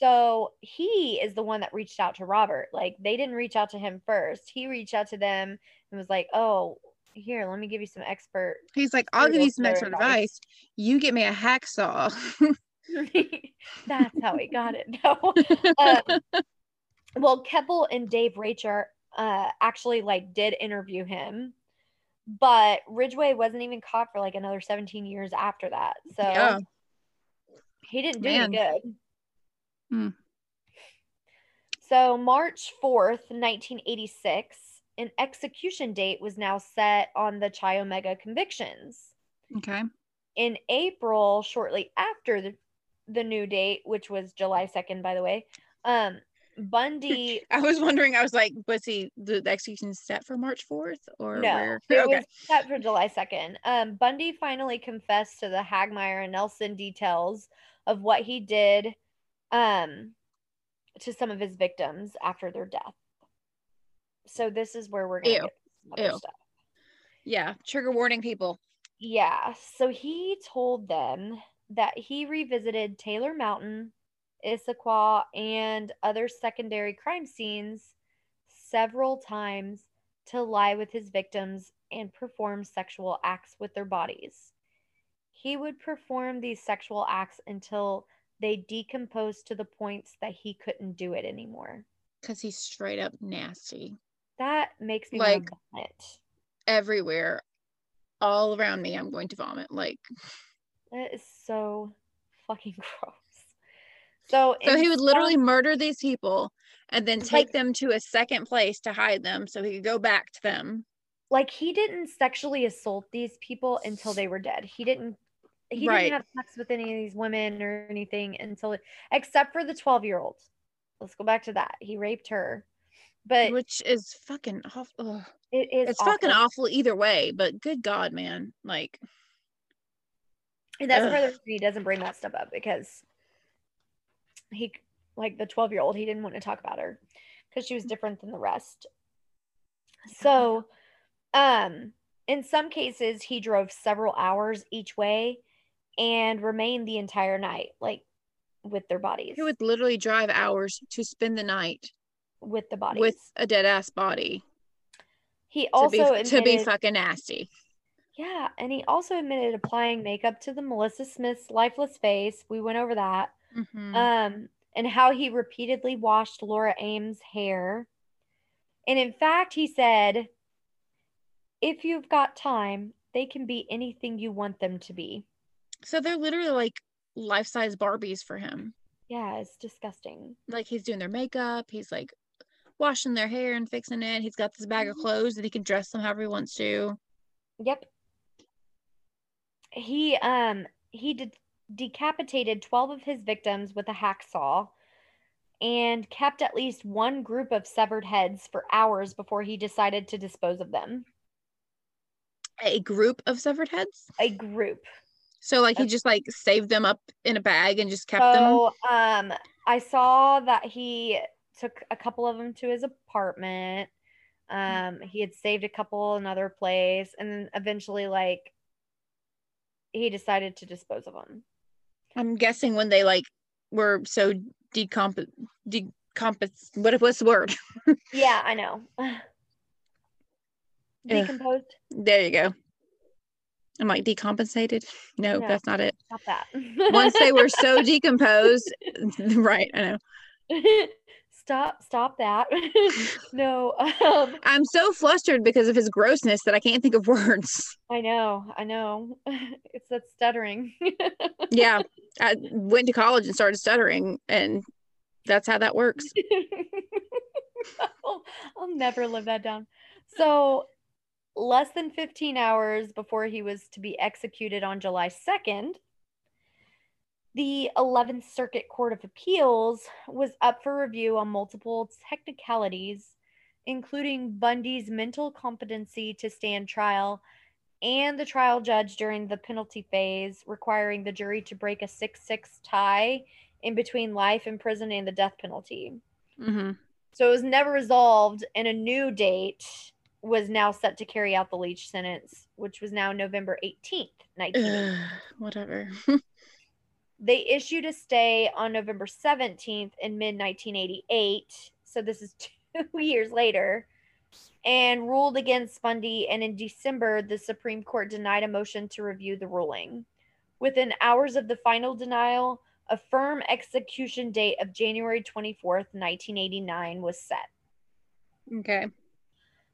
So he is the one that reached out to Robert. Like they didn't reach out to him first. He reached out to them and was like, "Oh, here, let me give you some expert." He's like, I'll give you some extra advice." advice. You get me a hacksaw. [laughs] That's how he got it. No. [laughs] Um, [laughs] well, Keppel and Dave Reichert uh, actually like did interview him, but Ridgway wasn't even caught for like another 17 years after that. So Yeah. he didn't do Man. any good. Hmm. So March 4th, 1986, an execution date was now set on the Chi Omega convictions okay. in April, shortly after the, the new date, which was July 2nd, by the way, um, Bundy, [laughs] I was wondering, I was like, was he the, the execution set for March 4th or no, where? it okay. was set for July 2nd. Um, Bundy finally confessed to the Hagmaier and Nelson details of what he did um, to some of his victims after their death. So this is where we're going to get Ew. stuff. yeah. Trigger warning people. Yeah. So he told them that he revisited Taylor Mountain, Issaquah, and other secondary crime scenes several times to lie with his victims and perform sexual acts with their bodies. He would perform these sexual acts until they decomposed to the points that he couldn't do it anymore. Because he's straight up nasty. That makes me Like- like vomit. Everywhere. All around me, I'm going to vomit. Like, [laughs] That is so fucking [laughs] gross. So, so he would literally murder these people and then take Like- them to a second place to hide them so he could go back to them. like he didn't sexually assault these people until they were dead. He didn't he Right. didn't have sex with any of these women or anything until except for the 12 year old. Let's go back to that. He raped her. But which is fucking awful. It is It's fucking awful. awful either way, but good God, man. Like, And that's Ugh. where the reason he doesn't bring that stuff up because he like the 12 year old, he didn't want to talk about her because she was different than the rest. So um in some cases he drove several hours each way and remain the entire night, like with their bodies. he would literally drive hours to spend the night with the body, with a dead ass body he to also be to be fucking nasty. Yeah, and he also admitted applying makeup to the Melissa Smith's lifeless face. We went over that. Mhm. um, and how he repeatedly washed Laura Aime's hair. And in fact, he said, if you've got time, they can be anything you want them to be. So they're literally like life size Barbies for him. Yeah, it's disgusting. Like he's doing their makeup, he's like washing their hair and fixing it. He's got this bag of Mhm. clothes that he can dress them however he wants to. Yep. He um he did decapitated 12 of his victims with a hacksaw and kept at least one group of severed heads for hours before he decided to dispose of them. A group of severed heads. A group. So like he just like saved them up in a bag and just kept them. So, um, I saw that he took a couple of them to his apartment. Um, he had saved a couple another place, and then eventually, like, he decided to dispose of them. I'm guessing when they like were so decomp decompos what what's the word? Yeah, I know. [laughs] Decomposed. There you go. I'm like decompensated. No, No. that's not it. Stop that. Once they were so [laughs] decomposed, [laughs] right? I know. [laughs] stop, stop that. no, um, I'm so flustered because of his grossness that I can't think of words. I know, I know. It's that stuttering. Yeah, I went to college and started stuttering, and that's how that works. I'll, I'll never live that down. So, less than 15 hours before he was to be executed on July 2nd, the 11th Circuit Court of Appeals was up for review on multiple technicalities, including Bundy's mental competency to stand trial and the trial judge during the penalty phase, requiring the jury to break a 6 6 tie in between life in prison and the death penalty. Mm-hmm. So it was never resolved, and a new date was now set to carry out the Leach sentence, which was now November 18th, 19. Whatever. [laughs] they issued a stay on November 17th in mid 1988. So this is [laughs] two years later. And ruled against Bundy. And in December, the Supreme Court denied a motion to review the ruling. Within hours of the final denial, a firm execution date of January 24th, 1989 was set. okay.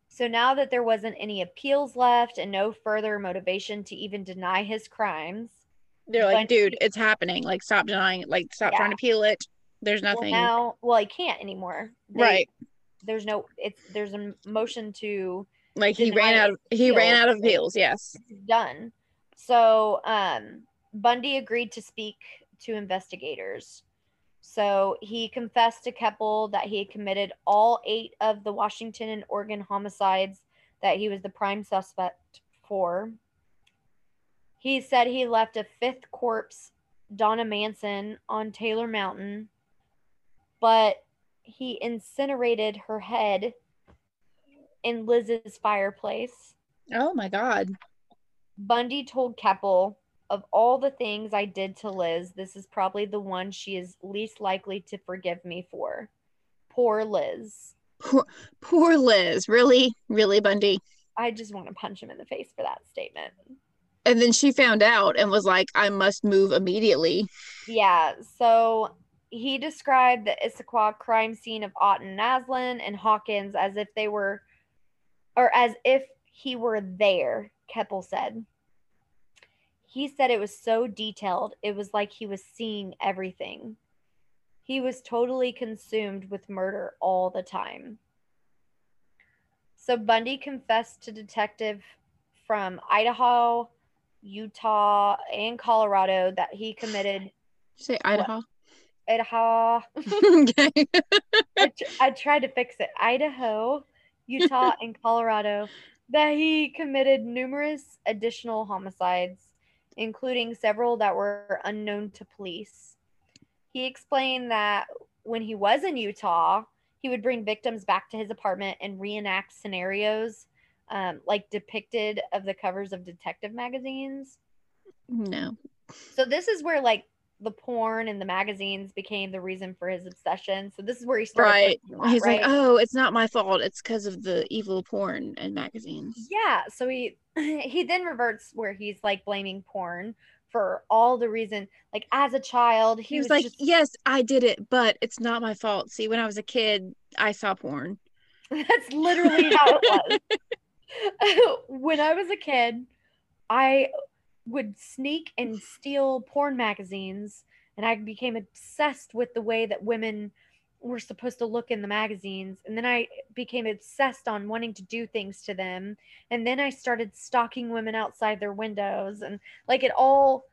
So now that there wasn't any appeals left and no further motivation to even deny his crimes, They're like, dude, it's happening. Like, stop denying it. Like, stop Yeah. trying to appeal it. There's well nothing. now well he can't anymore. They- right. There's no it's there's a motion to Like he ran out of he ran out of appeals. Yes. done. So um Bundy agreed to speak to investigators. So he confessed to Keppel that he had committed all eight of the Washington and Oregon homicides that he was the prime suspect for. He said he left a fifth corpse, Donna Manson, on Taylor Mountain, but he incinerated her head in Liz's fireplace. Oh my god. Bundy told Keppel, of all the things I did to Liz, this is probably the one she is least likely to forgive me for. Poor Liz. Poor, poor Liz. Really, really, Bundy. I just want to punch him in the face for that statement. And then she found out and was like, I must move immediately. Yeah, so he described the Issaquah crime scene of Otten Naslund and Hawkins as if they were, or as if he were there, Keppel said. He said it was so detailed, it was like he was seeing everything. He was totally consumed with murder all the time. So Bundy confessed to detective from Idaho, Utah, and Colorado that he committed Did you say Idaho? Idaho. [laughs] okay. I, tr- I tried to fix it. Idaho, Utah, and Colorado. That he committed numerous additional homicides, including several that were unknown to police. He explained that when he was in Utah, he would bring victims back to his apartment and reenact scenarios um, like depicted of the covers of detective magazines. No. So this is where like the porn and the magazines became the reason for his obsession. So this is where he started. Right. that, He's right? like, oh, it's not my fault. It's because of the evil porn and magazines. yeah. So he [laughs] he then reverts where he's like blaming porn for all the reason. Like as a child, he, He was, like, just, yes, I did it, but it's not my fault. See, when I was a kid, I saw porn. [laughs] That's literally how it was. [laughs] when I was a kid, I would sneak and [laughs] steal porn magazines, and I became obsessed with the way that women were supposed to look in the magazines. And then I became obsessed on wanting to do things to them. And then I started stalking women outside their windows, and like it all.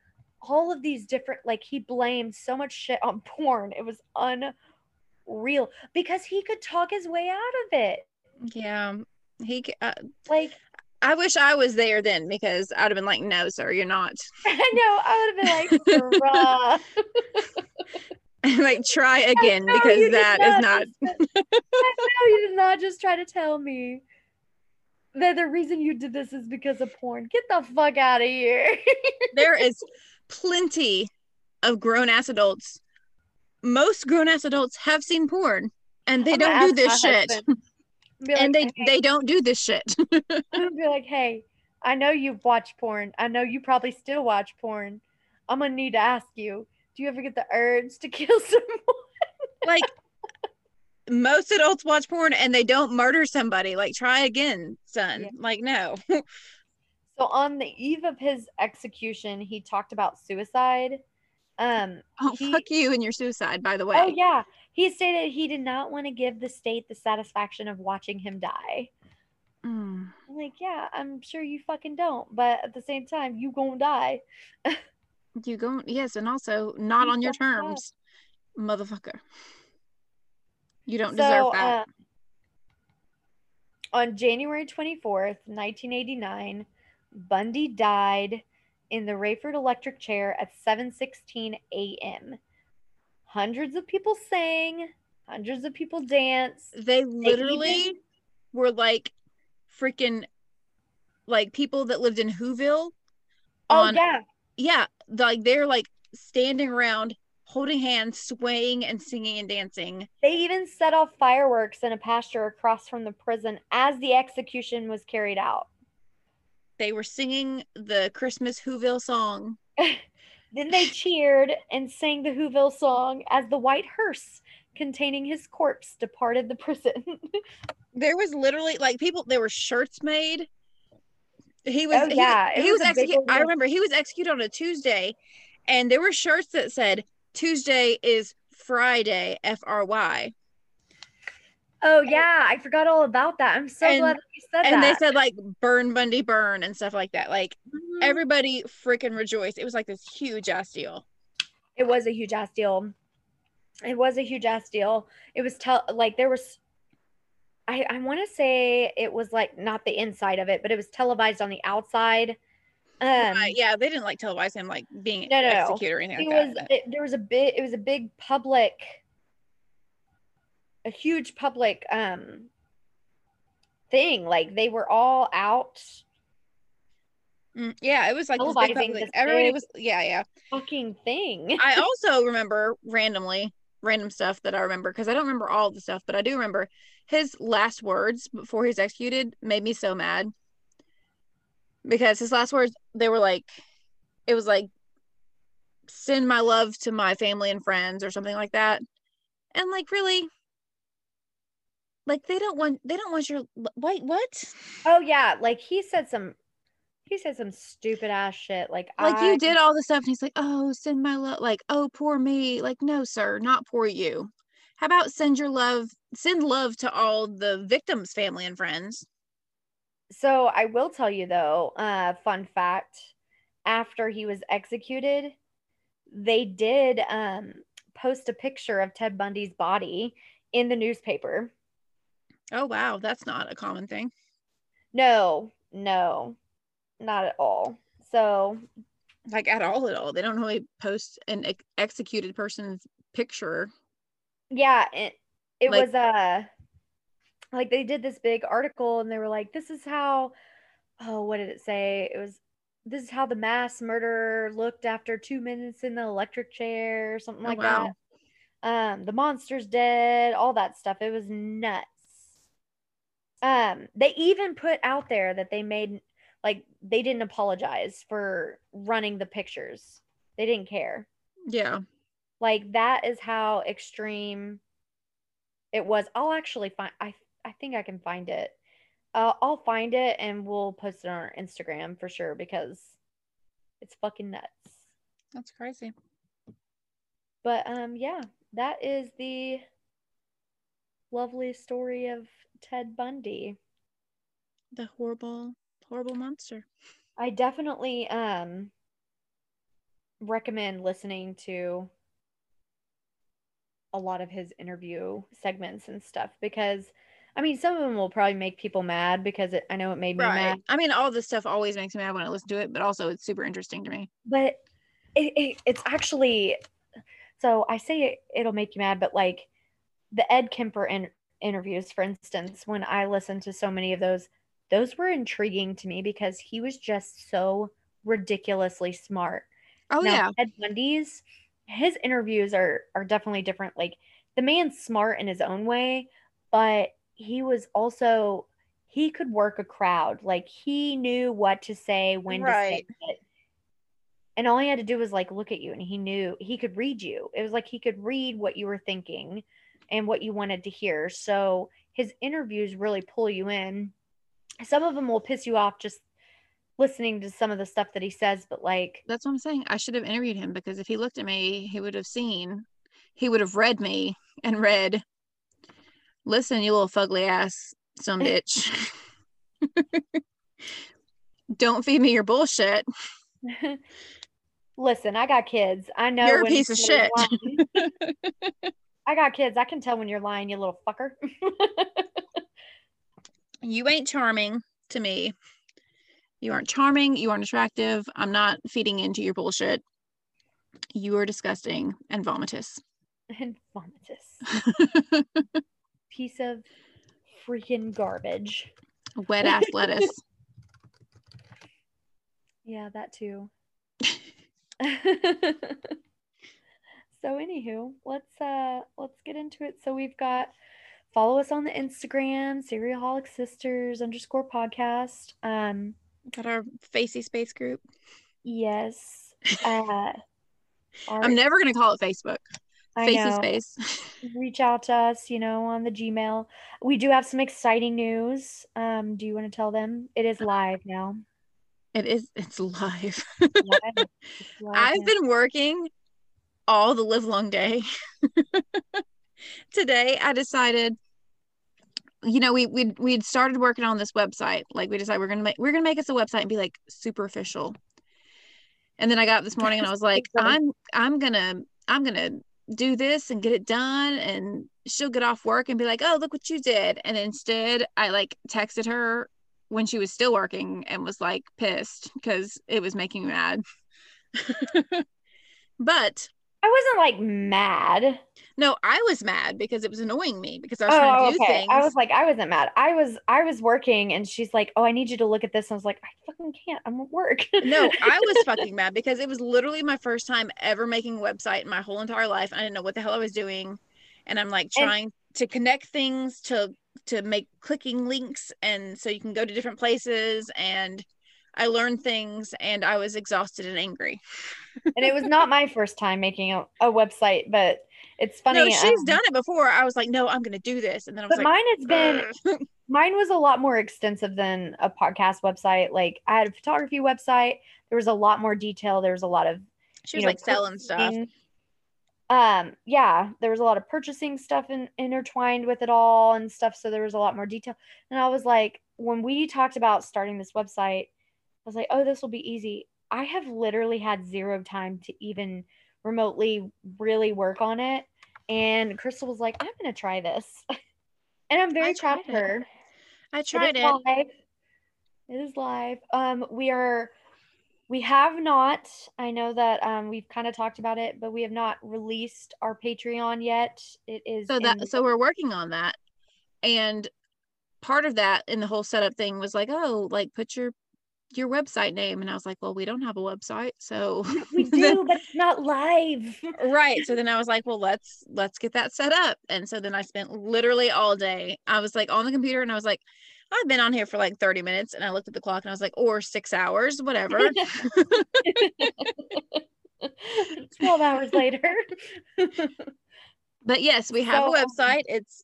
All of these different, like he blamed so much shit on [laughs] porn. It was unreal because he could talk his way out of it. Yeah. He, uh, Like I wish I was there then because I'd have been like, no, sir, you're not. [laughs] I know. I would have been like, bruh. [laughs] like, try again because that is not. [laughs] I know you did not just try to tell me that the reason you did this is because of porn. Get the fuck out of here. there is plenty of grown ass adults. Most grown ass adults have seen porn and they I'm don't do this shit. husband. Be And like, they "Hey," they don't do this shit. [laughs] I'm gonna be like, hey, I know you've watched porn. I know you probably still watch porn. I'm gonna need to ask you, do you ever get the urge to [laughs] kill someone? like most adults watch porn and they don't murder somebody. Like try again, son. Yeah. Like no. So on the eve of his execution, he talked about suicide. Um, Oh, he- fuck you and your suicide, by the way. Oh yeah, he stated he did not want to give the state the satisfaction of watching him die. Mm. I'm like, yeah, I'm sure you fucking don't, but at the same time, you gonna die. You go, yes, and also [laughs] not You on your terms, motherfucker. You don't So, deserve that. uh, on January 24th, 1989, Bundy died in the Raiford electric chair at 7:16 a.m. Hundreds of people sang, hundreds of people danced. they literally even- were like freaking like people that lived in Whoville. Oh yeah, yeah, like they're like standing around, holding hands, swaying and singing and dancing. they even set off fireworks in a pasture across from the prison as the execution was carried out. They were singing the Christmas Whoville song. [laughs] Then they cheered and sang the Whoville song as the white hearse containing his corpse departed the prison. [laughs] There was literally like people. There were shirts made. He was. Oh, he- yeah, it He, was was, executed. I remember he was executed on a Tuesday, and there were shirts that said Tuesday is Friday. F R Y. oh yeah, I forgot all about that. I'm so And- glad that you said that. And they said like burn Bundy burn and stuff like that. Like Mhm. everybody freaking rejoiced. It was like this huge ass deal. it was a huge ass deal. It was a huge ass deal. It was tell like there was I, I want to say it was like not the inside of it, but it was televised on the outside. Um, Right, yeah, they didn't like televise him like being No, no, no. executed or anything it like was that. it, there was a bit it was a big public a huge public um thing like they were all out. Mm, yeah, it was like this big public- this everybody was yeah, yeah. fucking thing. I [laughs] also remember randomly random stuff that I remember because I don't remember all the stuff, but I do remember his last words before he's executed made me so mad. Because his last words they were like it was like send my love to my family and friends or something like that. And like really like they don't want they don't want your wait what? Oh yeah like he said some he said some stupid ass shit like like I, you did all the stuff and he's like oh send my love like oh poor me. Like no sir not poor you. How about send your love send love to all the victims family and friends? So i will tell you though uh fun fact after he was executed they did um post a picture of ted bundy's body in the newspaper oh wow that's not a common thing No, no, not at all. So, like at all at all they don't really post an ex- executed person's picture yeah, it, it Like- was uh like they did this big article and they were like this is how oh, what did it say? It was this is how the mass murderer looked after 2 minutes in the electric chair or something Oh, like wow. that. Um the monster's dead, all that stuff. It was nuts. Um they even put out there that they made like they didn't apologize for running the pictures. They didn't care. yeah Like that is how extreme it was. I'll actually find I I think I can find it. Uh, I'll find it and we'll post it on our Instagram for sure because it's fucking nuts. that's crazy But um yeah, that is the lovely story of Ted Bundy. the horrible horrible monster. I definitely um recommend listening to a lot of his interview segments and stuff because I mean some of them will probably make people mad because it, I know it made me right. mad, i mean all this stuff always makes me mad when i listen to it but also it's super interesting to me. But it, it, it's actually so I say it, it'll make you mad, but like the Ed Kemper in, interviews, for instance, when I listened to so many of those, those were intriguing to me because he was just so ridiculously smart. oh now, yeah Ted Bundy's his interviews are are definitely different. Like the man's smart in his own way, but he was also he could work a crowd. Like he knew what to say, when to say it. And all he had to do was like look at you and he knew he could read you. It was like he could read what you were thinking and what you wanted to hear. So his interviews really pull you in. Some of them will piss you off just listening to some of the stuff that he says, but like That's what I'm saying. I should have interviewed him because if he looked at me, he would have seen, he would have read me and read, listen, you little fugly ass some [laughs] bitch. [laughs] Don't feed me your bullshit. [laughs] listen, I got kids. I know You're a piece of shit. I got kids. I can tell when you're lying, you little fucker. [laughs] You ain't charming to me. You aren't charming. You aren't attractive. I'm not feeding into your bullshit. You are disgusting and vomitous. [laughs] and vomitous. [laughs] Piece of freaking garbage. Wet ass lettuce. Yeah, that too. So anywho, let's uh let's get into it. So we've got follow us on the Instagram, Serialholic Sisters underscore podcast. Um Got our facey space group. yes. [laughs] Uh our- I'm never gonna call it Facebook. I Facey know. space. [laughs] reach out to us, you know, on the Gmail. We do have some exciting news. Um, do you want to tell them? It is live now. It is. It's live. Live. It's [laughs] live I've now. been working all the live long day. [laughs] Today I decided, you know, we we we'd started working on this website. Like we decided we're gonna make we're gonna make us a website and be like super official. And then I got up this morning and I was like, I'm I'm gonna I'm gonna do this and get it done and she'll get off work and be like, Oh, look what you did. And instead I like texted her when she was still working and was like pissed because it was making me mad. [laughs] but I wasn't like mad. no, I was mad because it was annoying me because I was trying Oh, to do okay. things. I was like, I wasn't mad. I was, I was working, and she's like, "Oh, I need you to look at this." And I was like, "I fucking can't. I'm at work." no, I [laughs] was fucking mad because it was literally my first time ever making a website in my whole entire life. I didn't know what the hell I was doing. And I'm like And- trying to connect things to to make clicking links and so you can go to different places and I learned things and I was exhausted and angry. and it was not my first time making a, a website, but it's funny. no, she's um, done it before. I was like, no, I'm gonna do this. And then I was But like, mine has been [laughs] mine was a lot more extensive than a podcast website. Like I had a photography website. There was a lot more detail. There was a lot of she was know, like selling stuff. Um, yeah, there was a lot of purchasing stuff in, intertwined with it all and stuff. So there was a lot more detail. And I was like, when we talked about starting this website, was like, oh, this will be easy. I have literally had zero time to even remotely really work on it. And Crystal was like, I'm gonna try this. [laughs] and I'm very proud of it. her. I tried is it. live. It is live. Um, we are, we have not. I know that um we've kind of talked about it, but we have not released our Patreon yet. It is so that the so we're working on that and part of that in the whole setup thing was like oh like put your your website name and i was like well we don't have a website so [laughs] we [laughs] then- do, but it's not live. [laughs] right so then i was like well let's let's get that set up and so then i spent literally all day i was like on the computer and i was like i've been on here for like 30 minutes and i looked at the clock and i was like or six hours whatever 12 hours later. but yes we have So, a um, website it's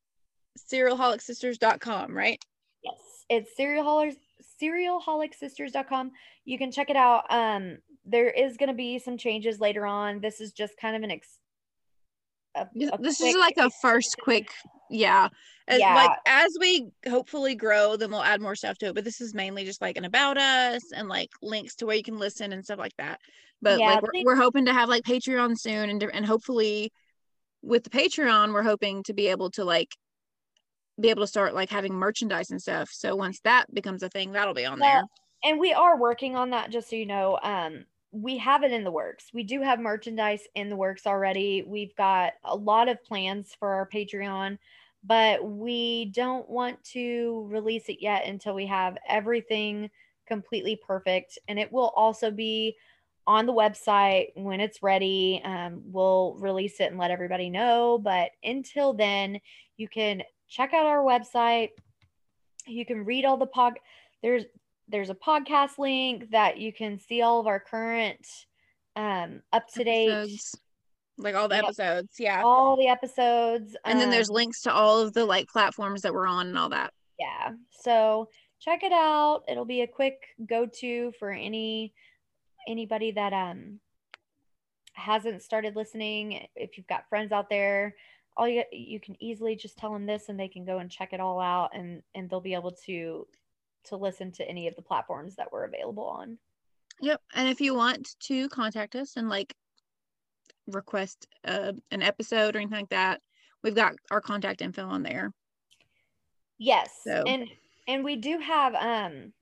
serialholicsisters.com right Yes, it's serialholics serialholicsisters.com. You can check it out. Um, there is going to be some changes later on. This is just kind of an ex. a- This- a this quick is like a first [laughs] quick yeah as, Yeah. like as we hopefully grow then we'll add more stuff to it but this is mainly just like an about us and like links to where you can listen and stuff like that but Yeah, like we're, think- we're hoping to have like patreon soon and and hopefully with the patreon we're hoping to be able to like be able to start like having merchandise and stuff. So once that becomes a thing that'll be on there. and we are working on that just so you know. Um we have it in the works. We do have merchandise in the works already. We've got a lot of plans for our patreon but we don't want to release it yet until we have everything completely perfect. And it will also be on the website when it's ready. Um, we'll release it and let everybody know. But until then you can check out our website you can read all the pod there's there's a podcast link that you can see all of our current um up to date like all the Yep. episodes yeah all the episodes and then there's um, links to all of the like platforms that we're on and all that yeah so check it out. It'll be a quick go-to for any anybody that um hasn't started listening. If you've got friends out there, all you you can easily just tell them this and they can go and check it all out and and they'll be able to to listen to any of the platforms that we're available on. Yep. And if you want to contact us and like request uh, an episode or anything like that, we've got our contact info on there. Yes. So. And and we do have um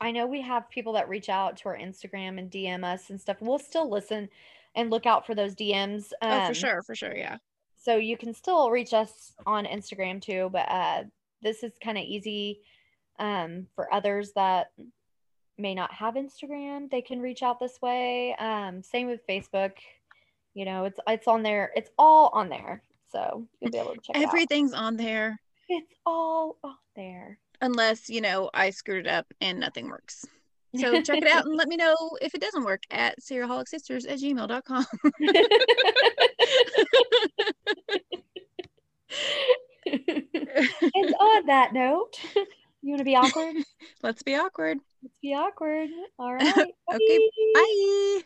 I know we have people that reach out to our Instagram and DM us and stuff. We'll still listen and look out for those DMs. Um, oh, for sure, for sure, yeah. So you can still reach us on Instagram too, but uh this is kind of easy um for others that may not have Instagram, they can reach out this way. Um same with Facebook. You know, it's it's on there. It's all on there. So you'll be able to check Everything's on there. It's all on there. Unless, you know, I screwed it up and nothing works. So check it out and let me [laughs] know if it doesn't work at serialholicsisters at gmail.com. and on that note, you want to be awkward? [laughs] Let's be awkward. Let's be awkward. All [laughs] right. okay. Bye.